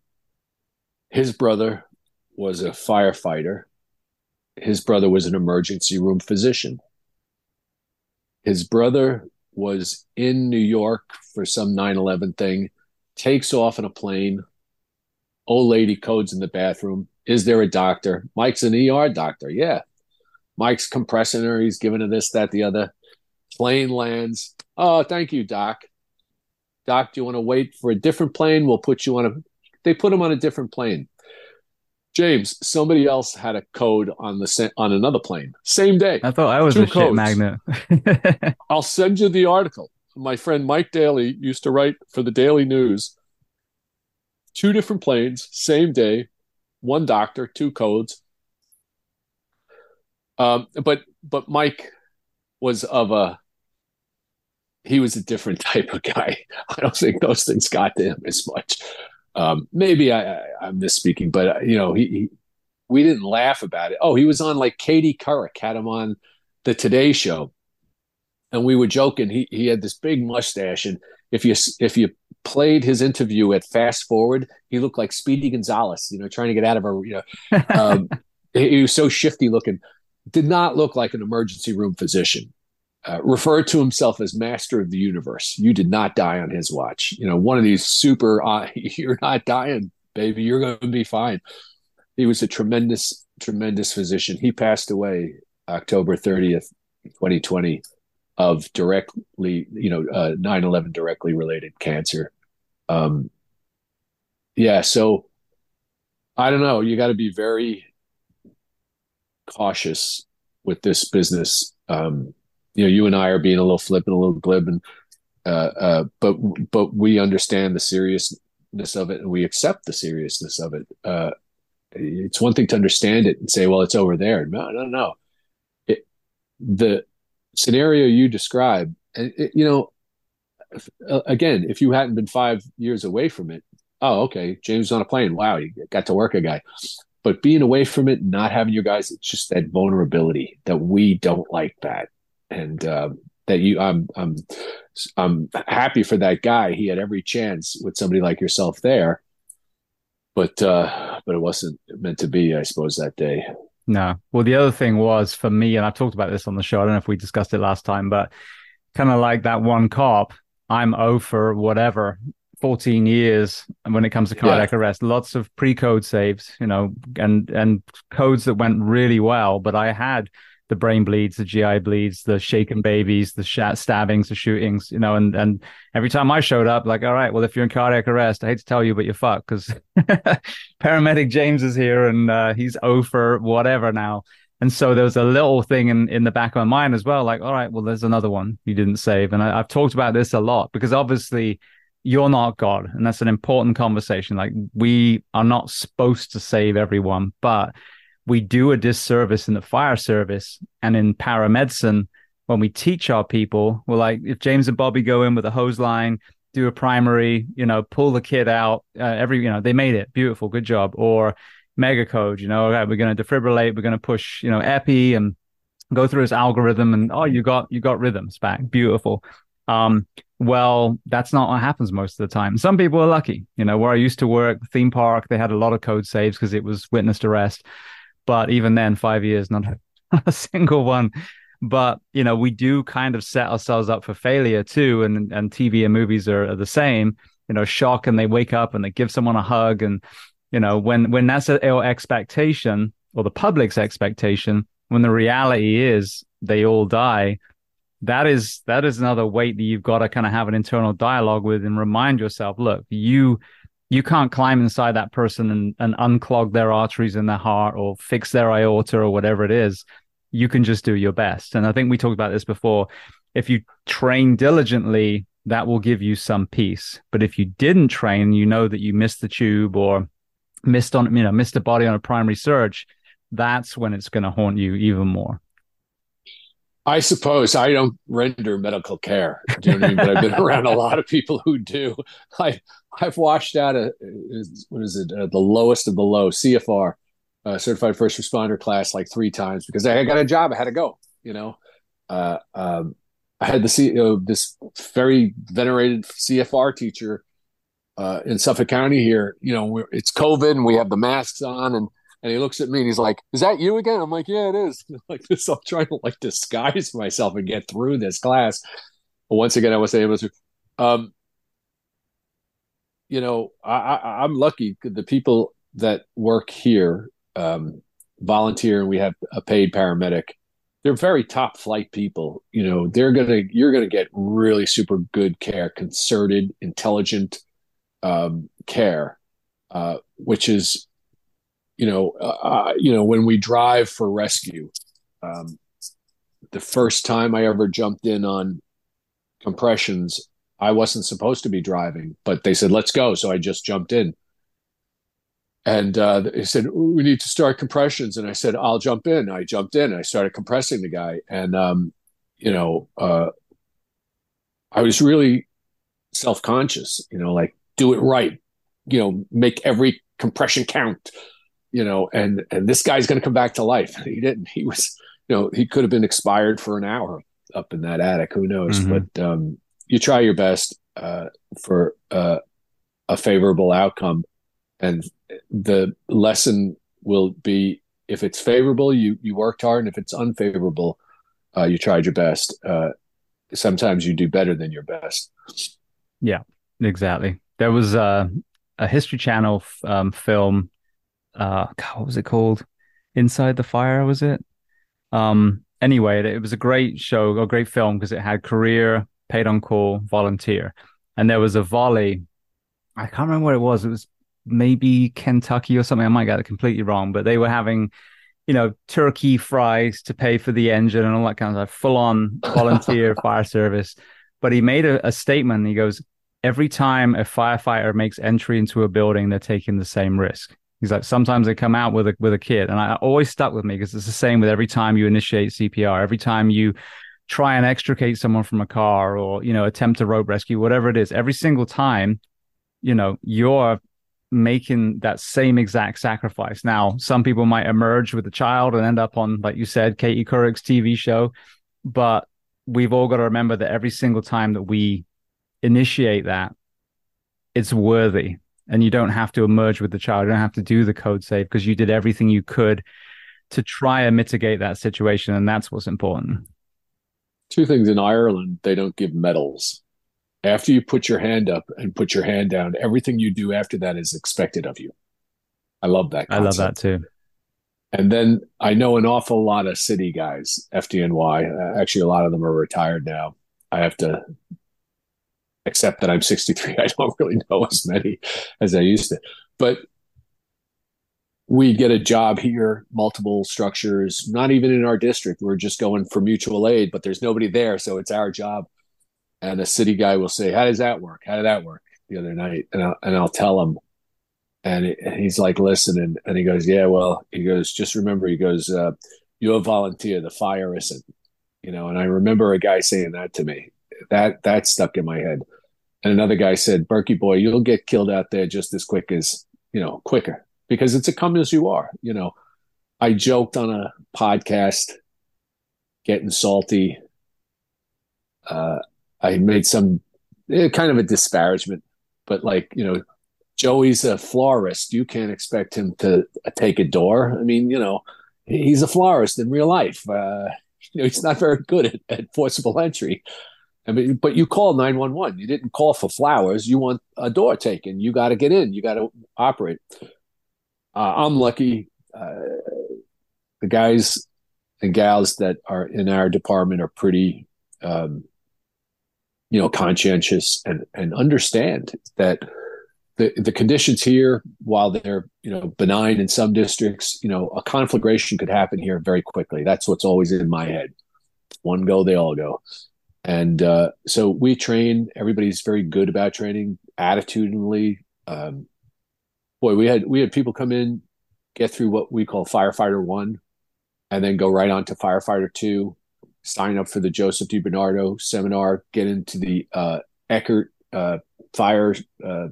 his brother was a firefighter. His brother was an emergency room physician. His brother was in New York for some 9 11 thing takes off in a plane. Old lady codes in the bathroom. Is there a doctor? Mike's an ER doctor. Yeah. Mike's compressing her. He's giving her this, that, the other. Plane lands. Oh, thank you, Doc. Doc, do you want to wait for a different plane? We'll put you on a. They put him on a different plane. James, somebody else had a code on the on another plane. Same day. I thought I was Two a codes. shit magnet. <laughs> I'll send you the article my friend Mike Daly used to write for the Daily News. Two different planes, same day, one doctor, two codes. Um, but but Mike was of a he was a different <laughs> type of guy. I don't think those things got to him as much. Um, maybe I, I, am misspeaking, but uh, you know, he, he, we didn't laugh about it. Oh, he was on like Katie Couric had him on the Today Show, and we were joking. He he had this big mustache, and if you if you played his interview at fast forward, he looked like Speedy Gonzalez, you know, trying to get out of a you know, <laughs> um, he, he, was so shifty looking. Did not look like an emergency room physician. Uh, referred to himself as master of the universe. You did not die on his watch. You know, one of these super. Uh, <laughs> you're not dying, baby. You're going to be fine. He was a tremendous, tremendous physician. He passed away October 30th, 2020 of directly, you know, uh, 9/11 directly related cancer. Um, yeah, so I don't know. You got to be very cautious with this business. Um, you know, you and I are being a little flippant, a little glib, and uh, uh, but but we understand the seriousness of it, and we accept the seriousness of it. Uh, it's one thing to understand it and say, "Well, it's over there." No, no, no. It, the scenario you describe, it, you know, uh, again, if you hadn't been five years away from it, oh, okay, James on a plane. Wow, you got to work a guy. But being away from it, not having your guys, it's just that vulnerability that we don't like that, and uh, that you, I'm, I'm, I'm happy for that guy. He had every chance with somebody like yourself there, but uh, but it wasn't meant to be, I suppose, that day. No. Well, the other thing was for me, and I talked about this on the show. I don't know if we discussed it last time, but kind of like that one cop, I'm O for whatever 14 years when it comes to cardiac yeah. arrest lots of pre-code saves you know and and codes that went really well but i had the brain bleeds the gi bleeds the shaken babies the sh- stabbings the shootings you know and and every time i showed up like all right well if you're in cardiac arrest i hate to tell you but you're fucked because <laughs> paramedic james is here and uh, he's over whatever now and so there was a little thing in, in the back of my mind as well, like, all right, well, there's another one you didn't save. And I, I've talked about this a lot because obviously you're not God. And that's an important conversation. Like we are not supposed to save everyone, but we do a disservice in the fire service and in paramedicine when we teach our people. We're like, if James and Bobby go in with a hose line, do a primary, you know, pull the kid out, uh, every, you know, they made it. Beautiful. Good job. Or mega code, you know, we're going to defibrillate, we're going to push, you know, epi and go through his algorithm and, oh, you got, you got rhythms back. Beautiful. Um, well, that's not what happens most of the time. Some people are lucky, you know, where I used to work, theme park, they had a lot of code saves because it was witnessed arrest. But even then, five years, <laughs> not a single one. But you know, we do kind of set ourselves up for failure too, and and TV and movies are, are the same. You know, shock and they wake up and they give someone a hug, and you know, when when that's our expectation or the public's expectation, when the reality is they all die, that is that is another weight that you've got to kind of have an internal dialogue with and remind yourself look you you can't climb inside that person and, and unclog their arteries in their heart or fix their aorta or whatever it is. You can just do your best. And i think we talked about this before. If you train diligently that will give you some peace. But if you didn't train you know that you missed the tube or missed on you know missed a body on a primary search that's when it's going to haunt you even more. I suppose I don't render medical care, you know I mean? but I've been <laughs> around a lot of people who do. I I've washed out a what is it uh, the lowest of the low CFR uh, certified first responder class like three times because I got a job I had to go. You know, uh, um, I had the C, this very venerated CFR teacher uh, in Suffolk County here. You know, it's COVID and we have the masks on and and he looks at me and he's like, "Is that you again?" I'm like, "Yeah, it is." <laughs> like this, I'm trying to like disguise myself and get through this class. But once again, I was able to. Um, you know, I, I'm lucky. The people that work here um, volunteer, and we have a paid paramedic. They're very top flight people. You know, they're gonna you're gonna get really super good care, concerted, intelligent um, care, uh, which is you know, uh, uh, you know, when we drive for rescue, um, the first time I ever jumped in on compressions, I wasn't supposed to be driving, but they said, let's go. So I just jumped in. And uh, they said, we need to start compressions. And I said, I'll jump in. I jumped in. I started compressing the guy. And, um, you know, uh, I was really self conscious, you know, like do it right, you know, make every compression count you know, and and this guy's going to come back to life. <laughs> He didn't. He was, you know, he could have been expired for an hour up in that attic. Who knows? Mm-hmm. But um, you try your best uh, for uh, a favorable outcome, and the lesson will be if it's favorable, you you worked hard, and if it's unfavorable, uh, you tried your best. Uh, sometimes you do better than your best. Yeah, exactly. There was a, a History Channel um, film uh what was it called? Inside the Fire was it? Um anyway, it was a great show, a great film because it had career, paid on call, volunteer. And there was a volley. I can't remember what it was. It was maybe Kentucky or something. I might get it completely wrong, but they were having you know, turkey fries to pay for the engine and all that kind of stuff, full on volunteer <laughs> fire service. But he made a, a statement. He goes, every time a firefighter makes entry into a building, they're taking the same risk. He's like, sometimes they come out with a with a kid, and I always stuck with me because it's the same with every time you initiate CPR, every time you try and extricate someone from a car or you know attempt a rope rescue, whatever it is. Every single time, you know, you're making that same exact sacrifice. Now, some people might emerge with a child and end up on, like you said, Katie Couric's TV show, but we've all got to remember that every single time that we initiate that, it's worthy. And you don't have to emerge with the child. You don't have to do the code save because you did everything you could to try and mitigate that situation. And that's what's important. Two things in Ireland, they don't give medals. After you put your hand up and put your hand down, everything you do after that is expected of you. I love that. Concept. I love that too. And then I know an awful lot of city guys, FDNY. Uh, actually, a lot of them are retired now. I have to accept that I'm 63. <laughs> I don't really know as many as I used to. But we get a job here, multiple structures, not even in our district. We're just going for mutual aid, but there's nobody there. So it's our job. And a city guy will say, How does that work? How did that work the other night? And I'll, and I'll tell him. And, it, and he's like, Listen. And, he goes, Yeah, well, he goes, Just remember, he goes, uh, You're a volunteer. The fire isn't. You know, and I remember a guy saying that to me that that stuck in my head. And another guy said, Berkey boy, you'll get killed out there just as quick as, you know, quicker because it's a come as you are. You know, I joked on a podcast getting salty. Uh, I made some eh, kind of a disparagement, but like, you know, Joey's a florist. You can't expect him to take a door. I mean, you know, he's a florist in real life. Uh, you know, he's not very good at, at forcible entry. I mean, but you call 911. You didn't call for flowers. You want a door taken. You got to get in. You got to operate. Uh, I'm lucky. Uh, the guys and gals that are in our department are pretty, um, you know, conscientious and and understand that the the conditions here, while they're you know benign in some districts, you know, a conflagration could happen here very quickly. That's what's always in my head. One go, they all go. And uh, so we train. Everybody's very good about training, attitudinally. Um, boy, we had we had people come in, get through what we call firefighter one, and then go right on to firefighter two, sign up for the Joseph DiBernardo seminar, get into the uh, Eckert uh, fire. Uh,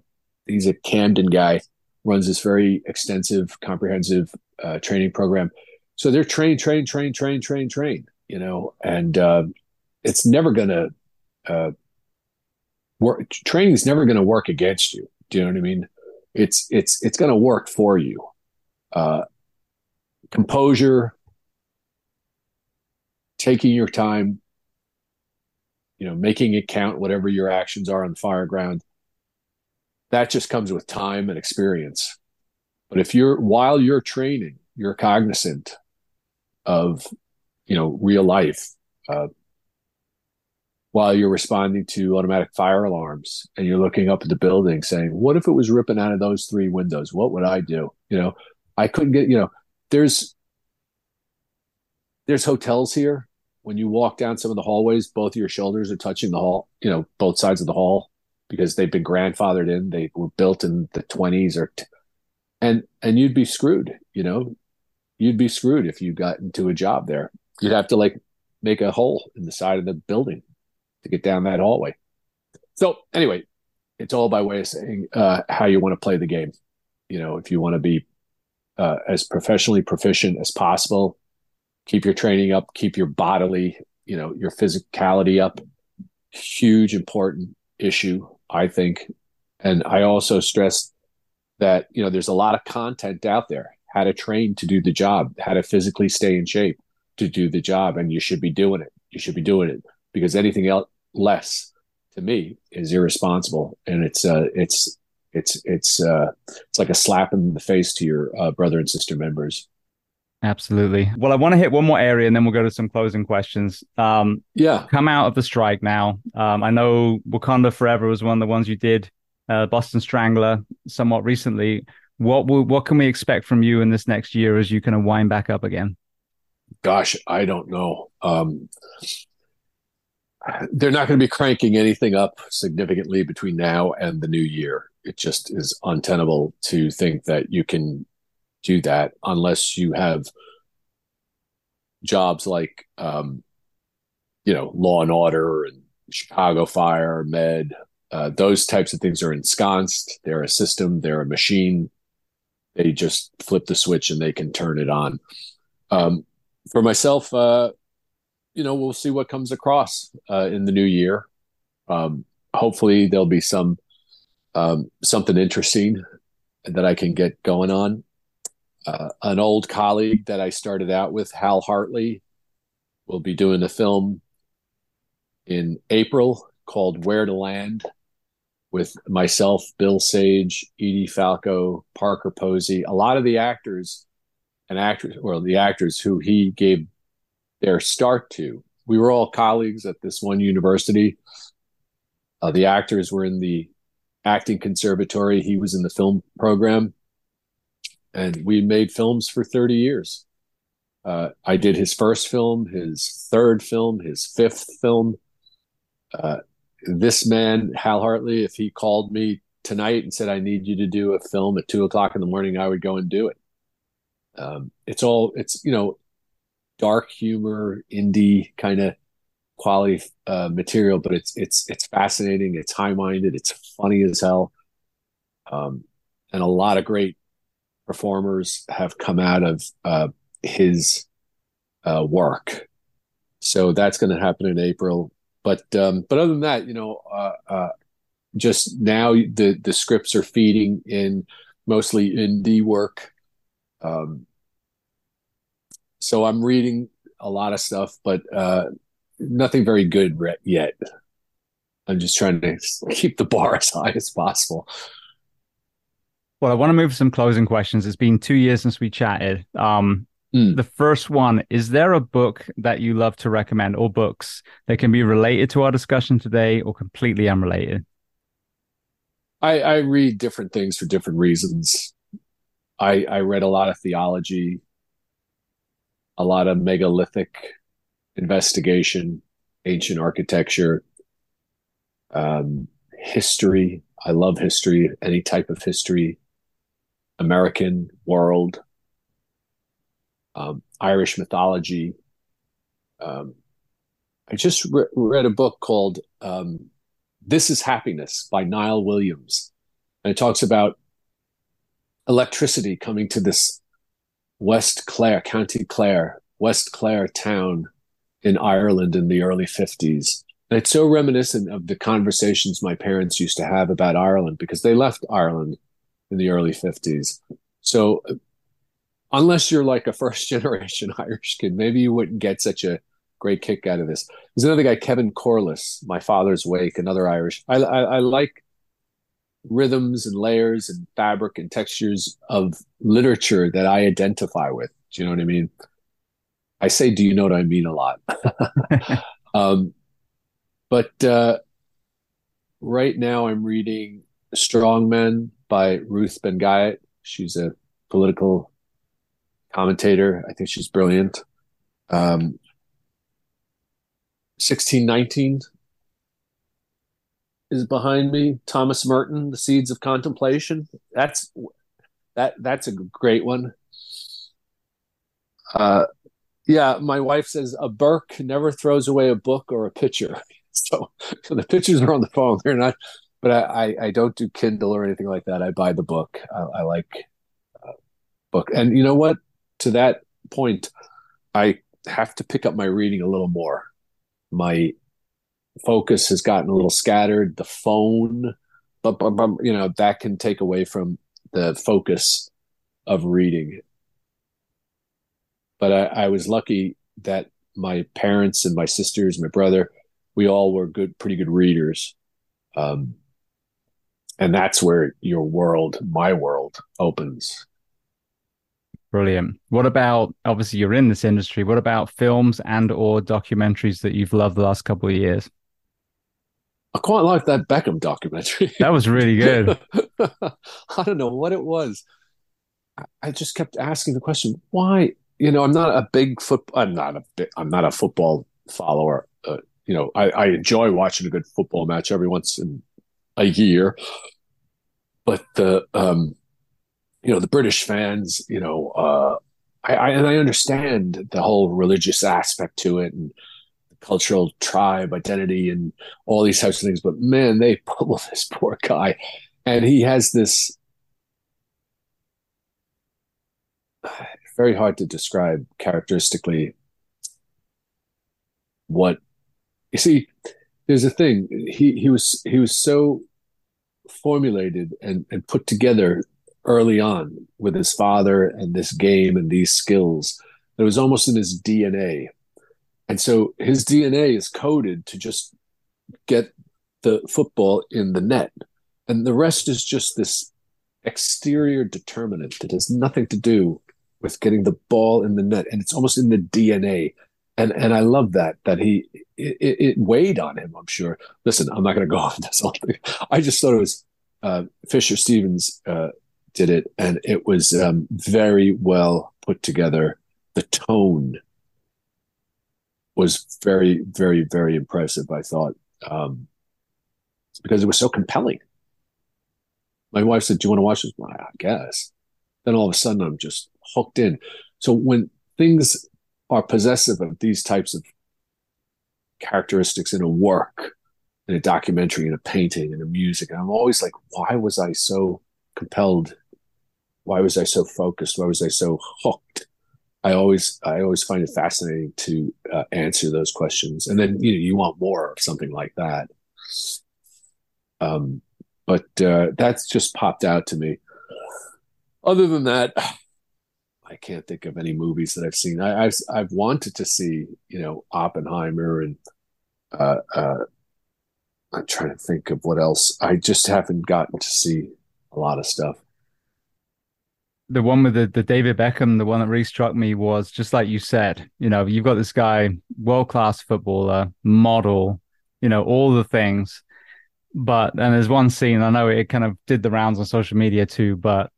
he's a Camden guy, runs this very extensive, comprehensive uh, training program. So they're train, train, train, train, train, train. You know, and uh, it's never to uh, work. Training is never to work against you. Do you know what I mean? It's it's it's going to work for you. Uh, composure, taking your time, you know, making it count. Whatever your actions are on the fire ground, that just comes with time and experience. But if you're while you're training, you're cognizant of you know real life. Uh, while you're responding to automatic fire alarms and you're looking up at the building saying, what if it was ripping out of those three windows? What would I do? You know, I couldn't get, you know, there's, there's hotels here. When you walk down some of the hallways, both of your shoulders are touching the hall, you know, both sides of the hall because they've been grandfathered in. They were built in the twenties or, t- and, and you'd be screwed, you know, you'd be screwed if you got into a job there. You'd have to like make a hole in the side of the building to get down that hallway. So anyway, it's all by way of saying uh, how you want to play the game. You know, if you want to be uh, as professionally proficient as possible, keep your training up, keep your bodily, you know, your physicality up. Huge important issue, I think. And I also stress that, you know, there's a lot of content out there, how to train to do the job, how to physically stay in shape to do the job. And you should be doing it. You should be doing it because anything else less to me is irresponsible. And it's uh it's it's it's uh it's like a slap in the face to your uh, brother and sister members. Absolutely. Well i want to hit one more area and then we'll go to some closing questions. Um yeah. come out of the strike now. Um i know wakanda forever was one of the ones you did uh, boston strangler somewhat recently. What will, what can we expect from you in this next year as you kind of wind back up again? Gosh, I don't know. Um, they're not going to be cranking anything up significantly between now and the new year. It just is untenable to think that you can do that unless you have jobs like, um, you know, Law and Order and Chicago Fire, Med. Uh, those types of things are ensconced. They're a system. They're a machine. They just flip the switch and they can turn it on. Um, for myself, uh, you know, we'll see what comes across uh, in the new year. Um, hopefully, there'll be some um, something interesting that I can get going on. Uh, an old colleague that I started out with, Hal Hartley, will be doing a film in April called Where to Land with myself, Bill Sage, Edie Falco, Parker Posey, a lot of the actors and actors, or the actors who he gave their start to. We were all colleagues at this one university. Uh, the actors were in the acting conservatory. He was in the film program. And we made films for 30 years. Uh, I did his first film, his third film, his fifth film. Uh, this man, Hal Hartley, if he called me tonight and said, I need you to do a film at two o'clock in the morning, I would go and do it. Um, it's all, it's, you know, dark humor, indie kind of quality uh, material, but it's it's it's fascinating. It's high minded. It's funny as hell, um, and a lot of great performers have come out of uh, his uh, work. So that's going to happen in April. But um, but other than that, you know, uh, uh, just now the the scripts are feeding in mostly indie work. Um, so I'm reading a lot of stuff, but uh, nothing very good re- yet. I'm just trying to <laughs> keep the bar as high as possible. Well, I want to move to some closing questions. It's been two years since we chatted. Um, mm. The first one is there a book that you love to recommend, or books that can be related to our discussion today or completely unrelated? I, I read different things for different reasons. I, I read a lot of theology a lot of megalithic investigation, ancient architecture, um, history. I love history, any type of history, American world, um, Irish mythology. Um, I just re- read a book called um, This is Happiness by Niall Williams. And it talks about electricity coming to this West Clare, County Clare, West Clare town in Ireland in the early 50s. And it's so reminiscent of the conversations my parents used to have about Ireland because they left Ireland in the early 50s. So, unless you're like a first <laughs> generation Irish kid, maybe you wouldn't get such a great kick out of this. There's another guy, Kevin Toolis, My Father's Wake, another Irish. I, I, I like rhythms and layers and fabric and textures of literature that I identify with. Do you know what I mean? I say, do you know what I mean a lot? <laughs> um, but uh, right now I'm reading Strong Men by Ruth Ben-Ghiat. She's a political commentator. I think she's brilliant. Um, 1619 is behind me. Thomas Merton, The Seeds of Contemplation. That's that that's a great one. Uh, yeah, my wife says a Burke never throws away a book or a picture. <laughs> So, so the pictures are on the phone. They're not, but I, I, don't do Kindle or anything like that. I buy the book. I, I like uh, book, and you know what? To that point, I have to pick up my reading a little more. My focus has gotten a little scattered. The phone, but, you know that can take away from the focus of reading. But I, I was lucky that my parents and my sisters, my brother, we all were good, pretty good readers. Um, and that's where your world, my world, opens. Brilliant. What about obviously you're in this industry? What about films and or documentaries that you've loved the last couple of years? I quite like that Beckham documentary. <laughs> That was really good. <laughs> I don't know what it was. I just kept asking the question, why? You know, I'm not a big foot. I'm not a big, I'm not a football follower. Uh, you know, I, I enjoy watching a good football match every once in a year, but the um, you know, the British fans, you know, uh, I, I and I understand the whole religious aspect to it and cultural tribe identity and all these types of things. But man, they <laughs> pummel this poor guy, and he has this very hard to describe characteristically what you see there's a thing. He he was he was so formulated and and put together early on with his father and this game and these skills it was almost in his dna and so his dna is coded to just get the football in the net and the rest is just this exterior determinant that has nothing to do with getting the ball in the net, and it's almost in the DNA. And and I love that that he it, it weighed on him. I'm sure. Listen, I'm not going to go <laughs> off this whole thing. I just thought it was uh, Fisher Stevens uh, did it, and it was um, very well put together. The tone was very, very, very impressive. I thought um, because it was so compelling. My wife said, "Do you want to watch this?" Well, I guess. Then all of a sudden, I'm just hooked in. So when things are possessive of these types of characteristics in a work, in a documentary, in a painting, in a music, I'm always like, why was I so compelled? Why was I so focused? Why was I so hooked? I always I always find it fascinating to uh, answer those questions, and then you know you want more of something like that. Um, but uh, that's just popped out to me. Other than that, I can't think of any movies that I've seen. I, have I've wanted to see, you know, Oppenheimer and uh, uh, I'm trying to think of what else. I just haven't gotten to see a lot of stuff. The one with the, the David Beckham, the one that really struck me was just like you said, you know, you've got this guy, world class footballer, model, you know, all the things. But and there's one scene I know it kind of did the rounds on social media too, but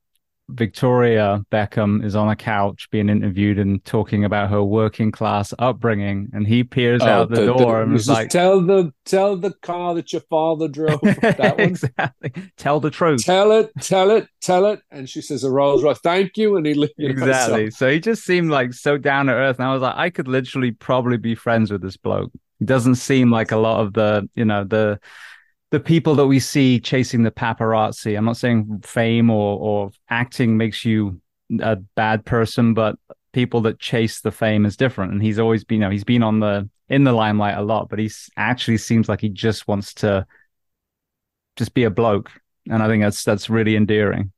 Victoria Beckham is on a couch being interviewed and talking about her working class upbringing, and he peers oh, out the, the door the, and was like, "Tell the tell the car that your father drove." <laughs> That one. exactly. Tell the truth. Tell it. Tell it. Tell it. And she says, "A Rolls Royce." Thank you. And he <laughs> exactly. So he just seemed like so down to earth, and I was like, I could literally probably be friends with this bloke. He doesn't seem like a lot of the you know the the people that we see chasing the paparazzi. I'm not saying fame or or acting makes you a bad person, but people that chase the fame is different. And he's always been, you know, he's been on the in the limelight a lot, but he actually seems like he just wants to just be a bloke. And I think that's that's really endearing.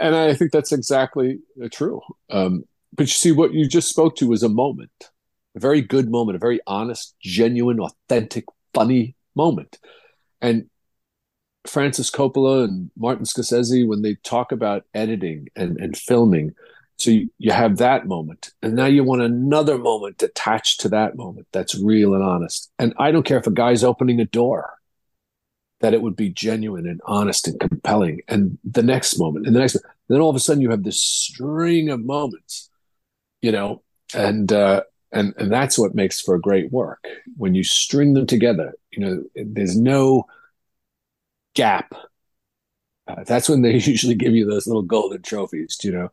And I think that's exactly true. Um, but you see, what you just spoke to was a moment, a very good moment, a very honest, genuine, authentic funny moment. And Francis Coppola and Martin Scorsese, when they talk about editing and, and filming, so you, you have that moment. And now you want another moment attached to that moment that's real and honest. And I don't care if a guy's opening a door, that it would be genuine and honest and compelling. And the next moment, and the next, then all of a sudden you have this string of moments, you know, and uh, and and that's what makes for a great work. When you string them together you know there's no gap. Uh, that's when they <laughs> usually give you those little golden trophies you know.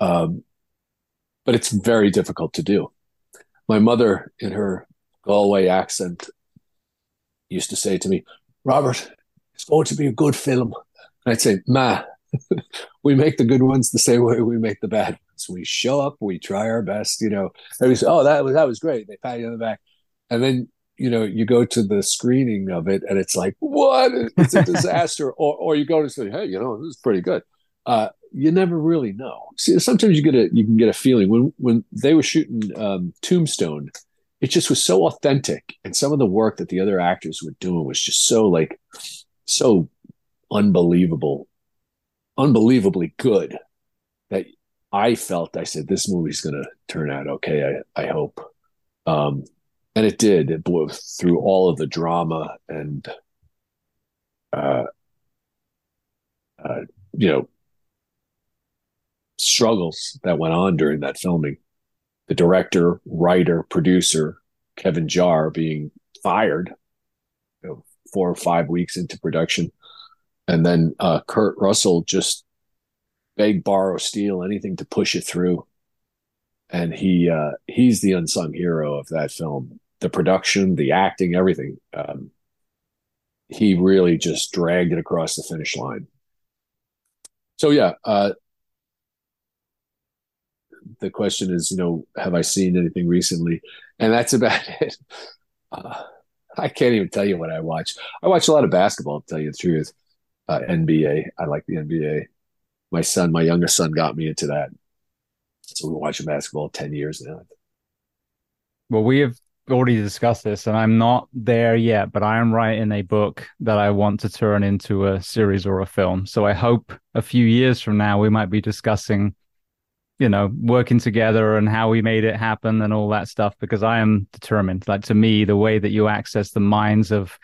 Um, but it's very difficult to do. My mother in her galway accent used to say to me robert it's going to be a good film. And i'd say ma <laughs> we make the good ones the same way we make the bad ones. We show up, we try our best, you know. And we say, "Oh, that was that was great." They pat you on the back, and then you know you go to the screening of it, and it's like, "What? It's a disaster." <laughs> or or you go to say, "Hey, you know, this is pretty good." Uh, you never really know. See, sometimes you get a you can get a feeling when when they were shooting um, Tombstone, it just was so authentic, and some of the work that the other actors were doing was just so like so unbelievable unbelievably good that I felt I said this movie's going to turn out okay. I I hope, um, and it did. It blew through all of the drama and, uh, uh, you know, struggles that went on during that filming. The director, writer, producer, Kevin Jarre being fired you know, four or five weeks into production. And then uh, Kurt Russell just beg, borrow, steal anything to push it through. And he uh, he's the unsung hero of that film. The production, the acting, everything. Um, he really just dragged it across the finish line. So yeah, uh, the question is, you know, have I seen anything recently? And that's <laughs> about it. Uh, I can't even tell you what I watch. I watch a lot of basketball, to tell you the truth. Uh, NBA. I like the NBA. My son, my youngest son, got me into that. So we're watching basketball 10 years now. Well, we have already discussed this, and I'm not there yet, but I am writing a book that I want to turn into a series or a film. So I hope a few years from now we might be discussing, you know, working together and how we made it happen and all that stuff. Because I am determined. Like to me, the way that you access the minds of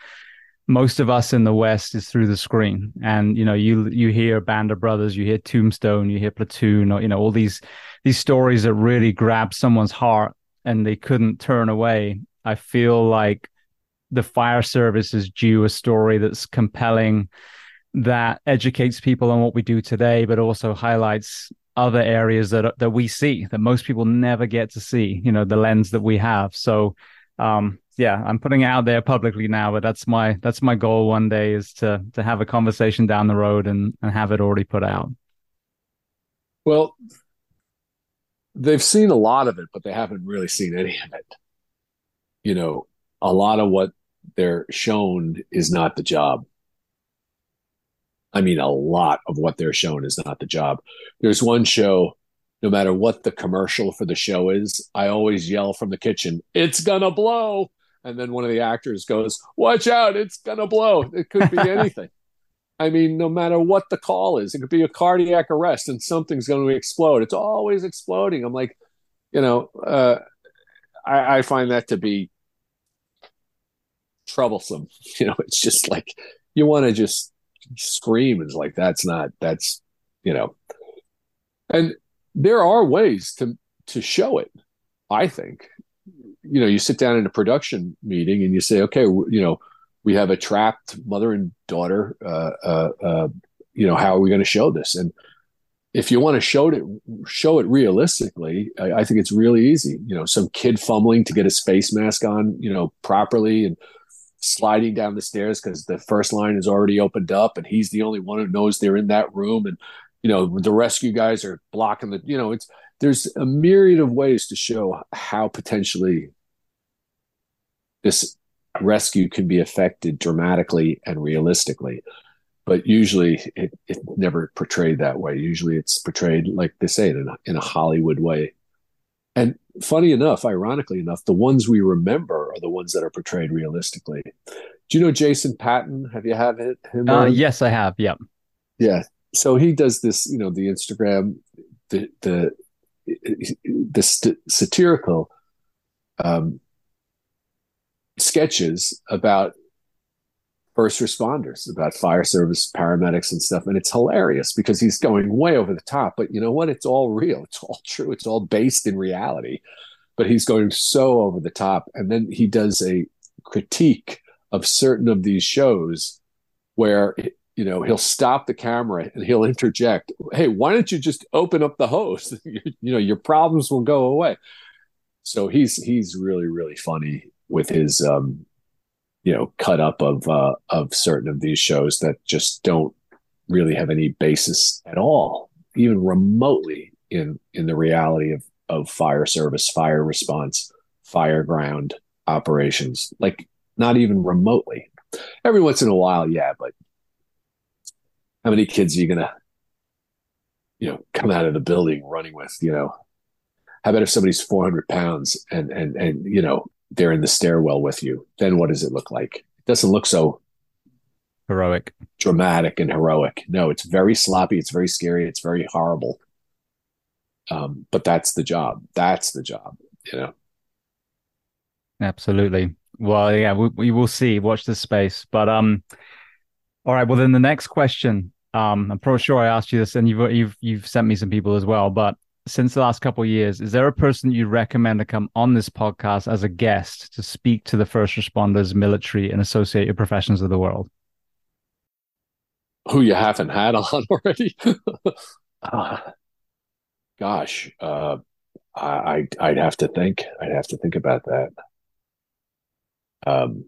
most of us in the West is through the screen. And you know, you you hear Band of Brothers, you hear Tombstone, you hear Platoon, or you know, all these these stories that really grab someone's heart and they couldn't turn away. I feel like the fire service is due a story that's compelling, that educates people on what we do today, but also highlights other areas that that we see that most people never get to see. You know, the lens that we have. So, um, yeah, I'm putting it out there publicly now, but that's my that's my goal one day is to to have a conversation down the road and and have it already put out. Well, they've seen a lot of it, but they haven't really seen any of it. You know, a lot of what they're shown is not the job. I mean, a lot of what they're shown is not the job. There's one show, no matter what the commercial for the show is, I always yell from the kitchen, it's gonna blow. And then one of the actors goes, watch out, it's gonna blow. It could be <laughs> anything. I mean, no matter what the call is, it could be a cardiac arrest and something's going to explode. It's always exploding. I'm like, you know, uh, I, I find that to be troublesome. <laughs> You know, it's just like you want to just scream. It's like that's not that's you know, and there are ways to to show it. I think, you know, you sit down in a production meeting and you say, okay, you know we have a trapped mother and daughter. Uh, uh, uh, you know, how are we going to show this? And if you want to show it, show it realistically, I, I, think it's really easy. You know, some kid fumbling to get a space mask on, you know, properly and sliding down the stairs because the first line is already opened up and he's the only one who knows they're in that room. And, you know, the rescue guys are blocking the, you know, it's, there's a myriad of ways to show how potentially this rescue can be affected dramatically and realistically. But usually it, it never portrayed that way. Usually it's portrayed like they say in a, in a hollywood way. And funny enough ironically enough the ones we remember are the ones that are portrayed realistically. Do you know jason patton? Have you had him uh, yes i have. Yep yeah so he does this you know the instagram the the the st- satirical um, sketches about first responders, about fire service, paramedics, and stuff. And it's hilarious because he's going way over the top. But you know what? It's all real. It's all true. It's all based in reality. But he's going so over the top. And then he does a critique of certain of these shows where you know he'll stop the camera and he'll interject hey why don't you just open up the hose <laughs> you know your problems will go away so he's he's really really funny with his um, you know cut up of uh, of certain of these shows that just don't really have any basis at all, even remotely in in the reality of of fire service, fire response, fire ground operations. Like not even remotely. Every once in a while, yeah, but how many kids are you gonna, you know, come out of the building running with? You know, how about if somebody's 400 pounds and and and you know they're in the stairwell with you, then what does it look like? It doesn't look so heroic, dramatic, and heroic. No, it's very sloppy. It's very scary. It's very horrible. Um, but that's the job. That's the job. You know. Absolutely. Well, yeah, we, we will see. Watch this space. But um, all right. Well, then the next question. Um, I'm pretty sure I asked you this, and you've you've you've sent me some people as well. But since the last couple of years, is there a person you recommend to come on this podcast as a guest to speak to the first responders, military, and associated professions of the world? Who you haven't had <laughs> on already? <laughs> uh, gosh, uh, I I'd have to think. I'd have to think about that. Um,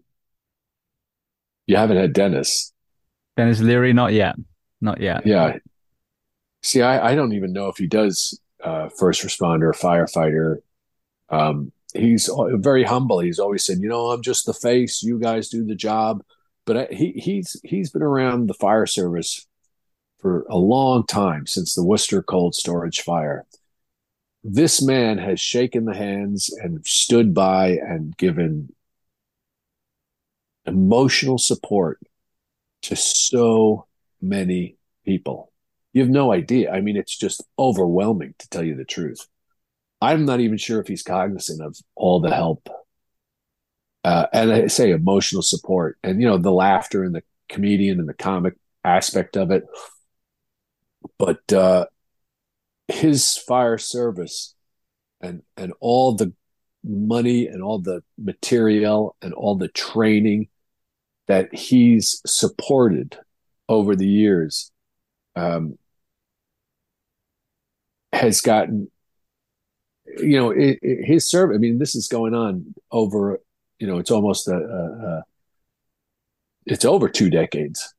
you haven't had Denis. Denis Leary, not yet, not yet. Yeah. See, I, I don't even know if he does uh, first responder, firefighter. Um, he's very humble. He's always said, you know, I'm just the face. You guys do the job. But I, he he's he's been around the fire service for a long time since the Worcester cold storage fire. This man has shaken the hands and stood by and given emotional support to so many people. You have no idea. I mean, it's just overwhelming to tell you the truth. I'm not even sure if he's cognizant of all the help. Uh, and I say emotional support and, you know, the laughter and the comedian and the comic aspect of it. But uh, his fire service and and all the money and all the material and all the training that he's supported over the years um, has gotten you know it, it, his service i mean this is going on over you know it's almost a, a, a it's over two decades.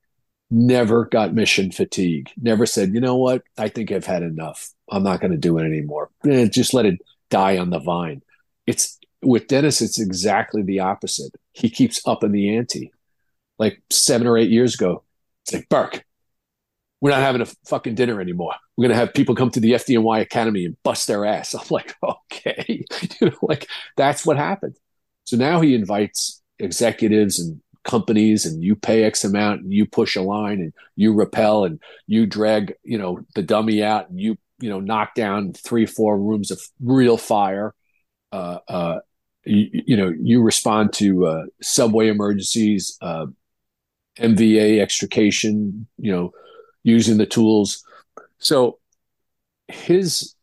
Never got mission fatigue. Never said you know what? I think i've had enough. I'm not going to do it anymore. Eh, just let it die on the vine. It's with denis it's exactly the opposite. He keeps up in the ante. Like seven or eight years ago. It's like, Burke, we're not having a fucking dinner anymore. We're going to have people come to the FDNY Academy and bust their ass. <laughs> I'm like, okay. <laughs> you know, like that's what happened. So now he invites executives and companies and you pay X amount and you push a line and you repel and you drag, you know, the dummy out and you, you know, knock down three, four rooms of real fire. Uh, uh, you, you know, you respond to uh, subway emergencies, uh, MVA extrication, you know, using the tools. So his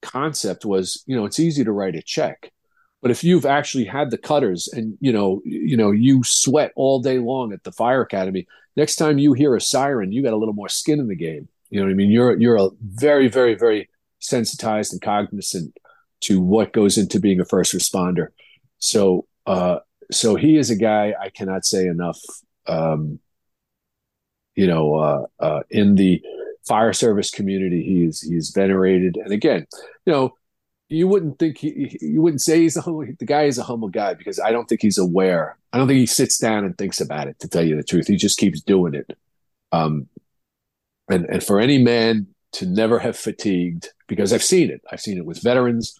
concept was, you know, it's easy to write a check. But if you've actually had the cutters and you know, you know, you sweat all day long at the fire academy, next time you hear a siren, you got a little more skin in the game. You know what I mean? You're you're a very, very, very sensitized and cognizant to what goes into being a first responder. So uh so he is a guy I cannot say enough um, you know, uh, uh, in the fire service community, he's he's venerated. And again, you know, you wouldn't think he, you wouldn't say he's a humble, the guy is a humble guy because I don't think he's aware. I don't think he sits down and thinks about it. To tell you the truth, he just keeps doing it. Um, and and for any man to never have fatigued, because I've seen it. I've seen it with veterans.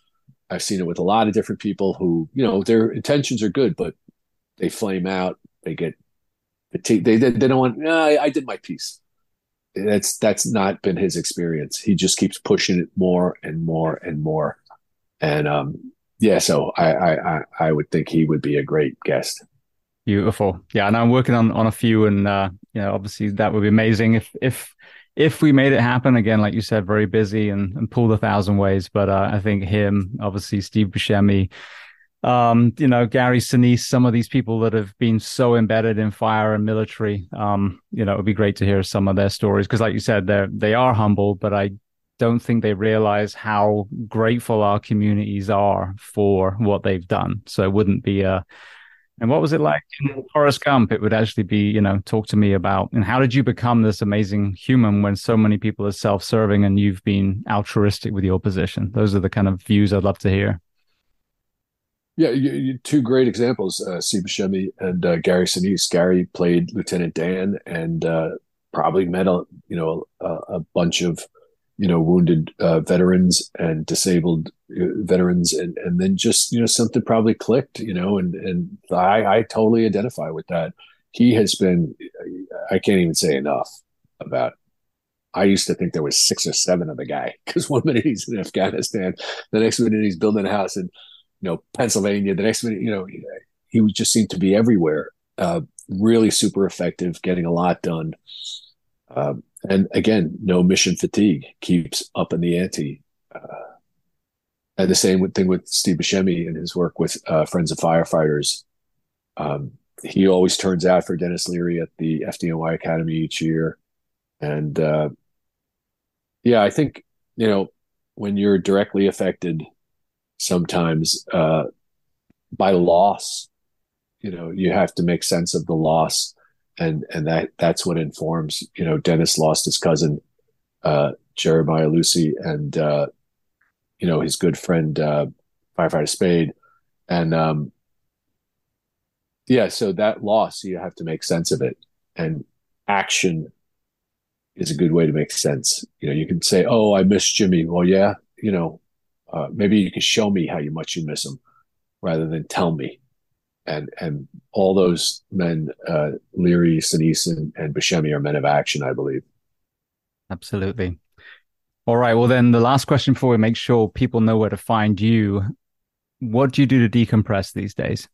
I've seen it with a lot of different people who, you know, their intentions are good, but they flame out. They get they they, they don't want. I, I did my piece. That's that's not been his experience. He just keeps pushing it more and more and more. And um, yeah, so I, I I would think he would be a great guest. Beautiful. Yeah, and I'm working on on a few, and uh, you know, obviously that would be amazing if if if we made it happen again, like you said, very busy and, and pulled a thousand ways. But uh, I think him, obviously Steve Buscemi, um, you know, Gary Sinise, some of these people that have been so embedded in fire and military. Um, you know, it would be great to hear some of their stories because, like you said, they're they are humble, but I don't think they realize how grateful our communities are for what they've done. So it wouldn't be a and what was it like in Forrest Gump? It would actually be, you know, talk to me about and how did you become this amazing human when so many people are self-serving and you've been altruistic with your position? Those are the kind of views I'd love to hear. Yeah, you, you, two great examples, uh, Steve Buscemi and uh, Gary Sinise. Gary played Lieutenant Dan and uh, probably met a you know a, a bunch of you know wounded uh, veterans and disabled uh, veterans, and and then just you know something probably clicked, you know, and and I I totally identify with that. He has been, I can't even say enough about I used to think there was six or seven of the guy because one minute he's in Afghanistan, the next minute he's building a house in you know Pennsylvania. The next minute, you know, he would just seemed to be everywhere. Uh, really super effective, getting a lot done. Um, and again, no mission fatigue keeps up in the ante. Uh, and the same thing with Steve Buscemi and his work with uh, Friends of Firefighters. Um, he always turns out for Denis Leary at the FDNY Academy each year. And uh, yeah, I think, you know, when you're directly affected sometimes uh, by loss, you know, you have to make sense of the loss. And, and that that's what informs, you know, Denis lost his cousin, uh, Jeremiah Lucey, and, uh, you know, his good friend, uh, firefighter Spade. And, um, yeah, so that loss, you have to make sense of it. And action is a good way to make sense. You know, you can say, "Oh, I miss Jimmy." Well, yeah, you know, uh, maybe you can show me how much you miss him, rather than tell me. And and all those men, uh, Leary, Sinise, and, and Buscemi are men of action, I believe. Absolutely. All right. Well, then the last question before we make sure people know where to find you. What do you do to decompress these days?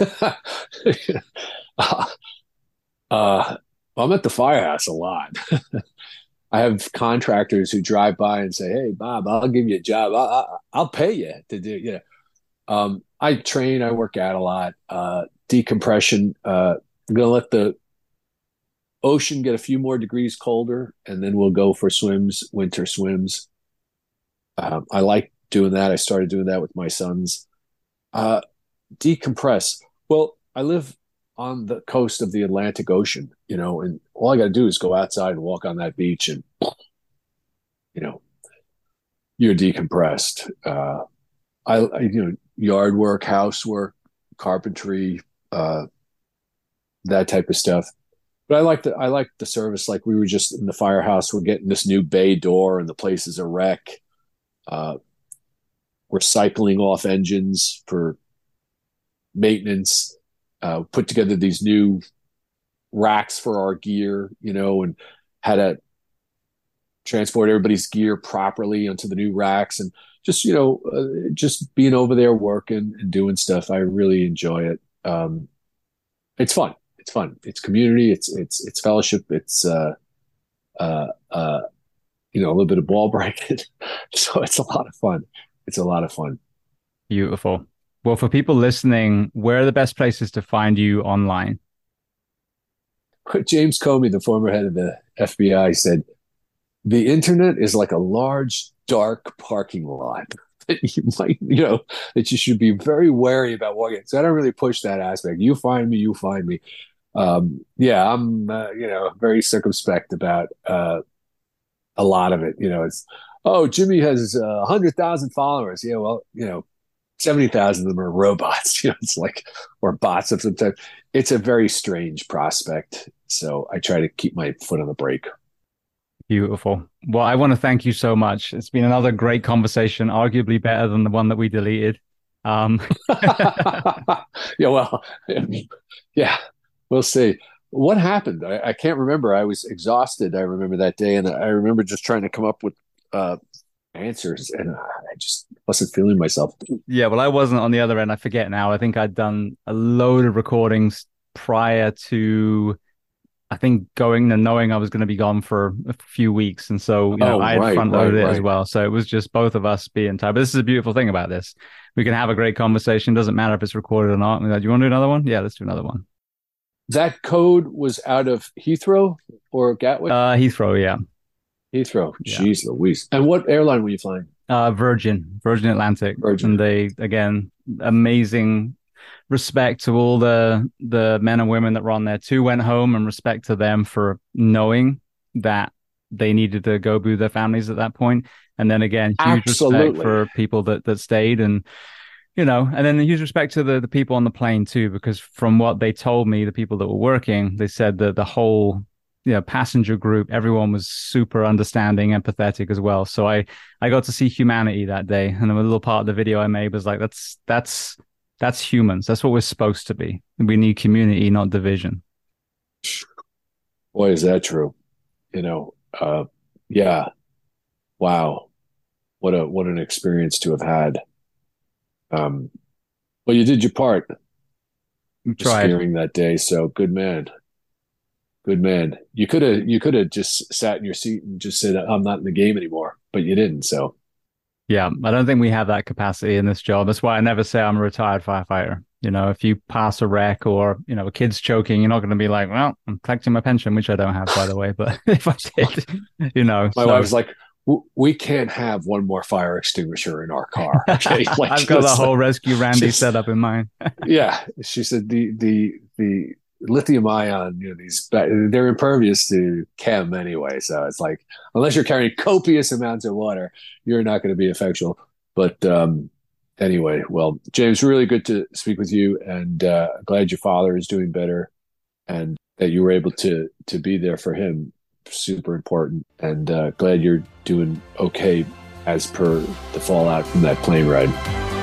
uh, <laughs> uh, I'm at the firehouse a lot. <laughs> I have contractors who drive by and say, "Hey, Bob, I'll give you a job. I, will pay you to do." You know, um, I train. I work out a lot. Uh, decompression. Uh, I'm gonna let the ocean get a few more degrees colder, and then we'll go for swims, winter swims. Um, I like doing that. I started doing that with my sons. Uh, decompress. Well, I live on the coast of the Atlantic Ocean, you know, and all I got to do is go outside and walk on that beach and, you know, you're decompressed. Uh, I, I, you know, yard work, housework, carpentry, uh, that type of stuff. But I like the I like the service. Like we were just in the firehouse. We're getting this new bay door, and the place is a wreck. Uh, we're cycling off engines for maintenance uh, put together these new racks for our gear, you know, and had to transport everybody's gear properly onto the new racks and just, you know, uh, just being over there working and doing stuff. I really enjoy it. Um, it's fun. It's fun. It's community. It's, it's, it's fellowship. It's, uh, uh, uh, you know, a little bit of ball <laughs> breaking. so it's a lot of fun. It's a lot of fun. Beautiful. Well, for people listening, where are the best places to find you online? <laughs> James Comey, the former head of the FBI, said the internet is like a large, dark parking lot <laughs> that you might, you know, that you should be very wary about walking. So I don't really push that aspect. You find me, you find me. Um, yeah, I'm, uh, you know, very circumspect about uh, a lot of it. You know, it's oh, Jimmy has a uh, hundred thousand followers. Yeah, well, you know, 70,000 of them are <laughs> robots. You know, it's like, or bots of some type. It's a very strange prospect. So I try to keep my foot on the brake. Beautiful. Well, I want to thank you so much. It's been another great conversation, arguably better than the one that we deleted. Um. <laughs> yeah, well, yeah, we'll see. What happened? I, I, can't remember. I was exhausted. I remember that day, and I remember just trying to come up with uh, answers, and I just wasn't feeling myself. Yeah, well, I wasn't on the other end. I forget now. I think I'd done a load of recordings prior to, I think going and knowing I was going to be gone for a few weeks, and so you know oh, I had right, front loaded right, it right. as well. So it was just both of us being tired. But this is a beautiful thing about this. We can have a great conversation. Doesn't matter if it's recorded or not. Like, do you want to do another one? Yeah, let's do another one. That code was out of Heathrow or Gatwick. Uh, Heathrow, yeah. Heathrow. Yeah. Jeez Louise. And what airline were you flying? Uh, Virgin, Virgin Atlantic. Virgin. And they, again, amazing respect to all the the men and women that were on there. too went home and respect to them for knowing that they needed to go boo their families at that point. And then again, huge Absolutely. respect for people that that stayed and you know, and then huge respect to the the people on the plane too, because from what they told me, the people that were working, they said that the whole you know passenger group everyone was super understanding empathetic as well so i i got to see humanity that day and a little part of the video i made was like that's that's that's humans. That's what we're supposed to be. We need community not division. Boy is that true. You know uh yeah. Wow. What a what an experience to have had. Um well you did your part. Tried. that day. So good man. Good man. You could have you could have just sat in your seat and just said, "I'm not in the game anymore," but you didn't. So, yeah, I don't think we have that capacity in this job. That's why I never say I'm a retired firefighter. You know, if you pass a wreck or you know a kid's choking, you're not going to be like, "Well, I'm collecting my pension," which I don't have, by the way. But <laughs> if I did, you know, my so, wife was like, we can't have one more fire extinguisher in our car. <laughs> Okay, like, <laughs> I've got the whole rescue Randy set up in mind. yeah, she said the the the lithium ion, you know, these they're impervious to chem anyway. So it's like unless you're carrying copious amounts of water, you're not going to be effectual. But um, anyway, well, James, really good to speak with you, and uh, glad your father is doing better, and that you were able to to be there for him. Super important, and uh, glad you're doing okay as per the fallout from that plane ride.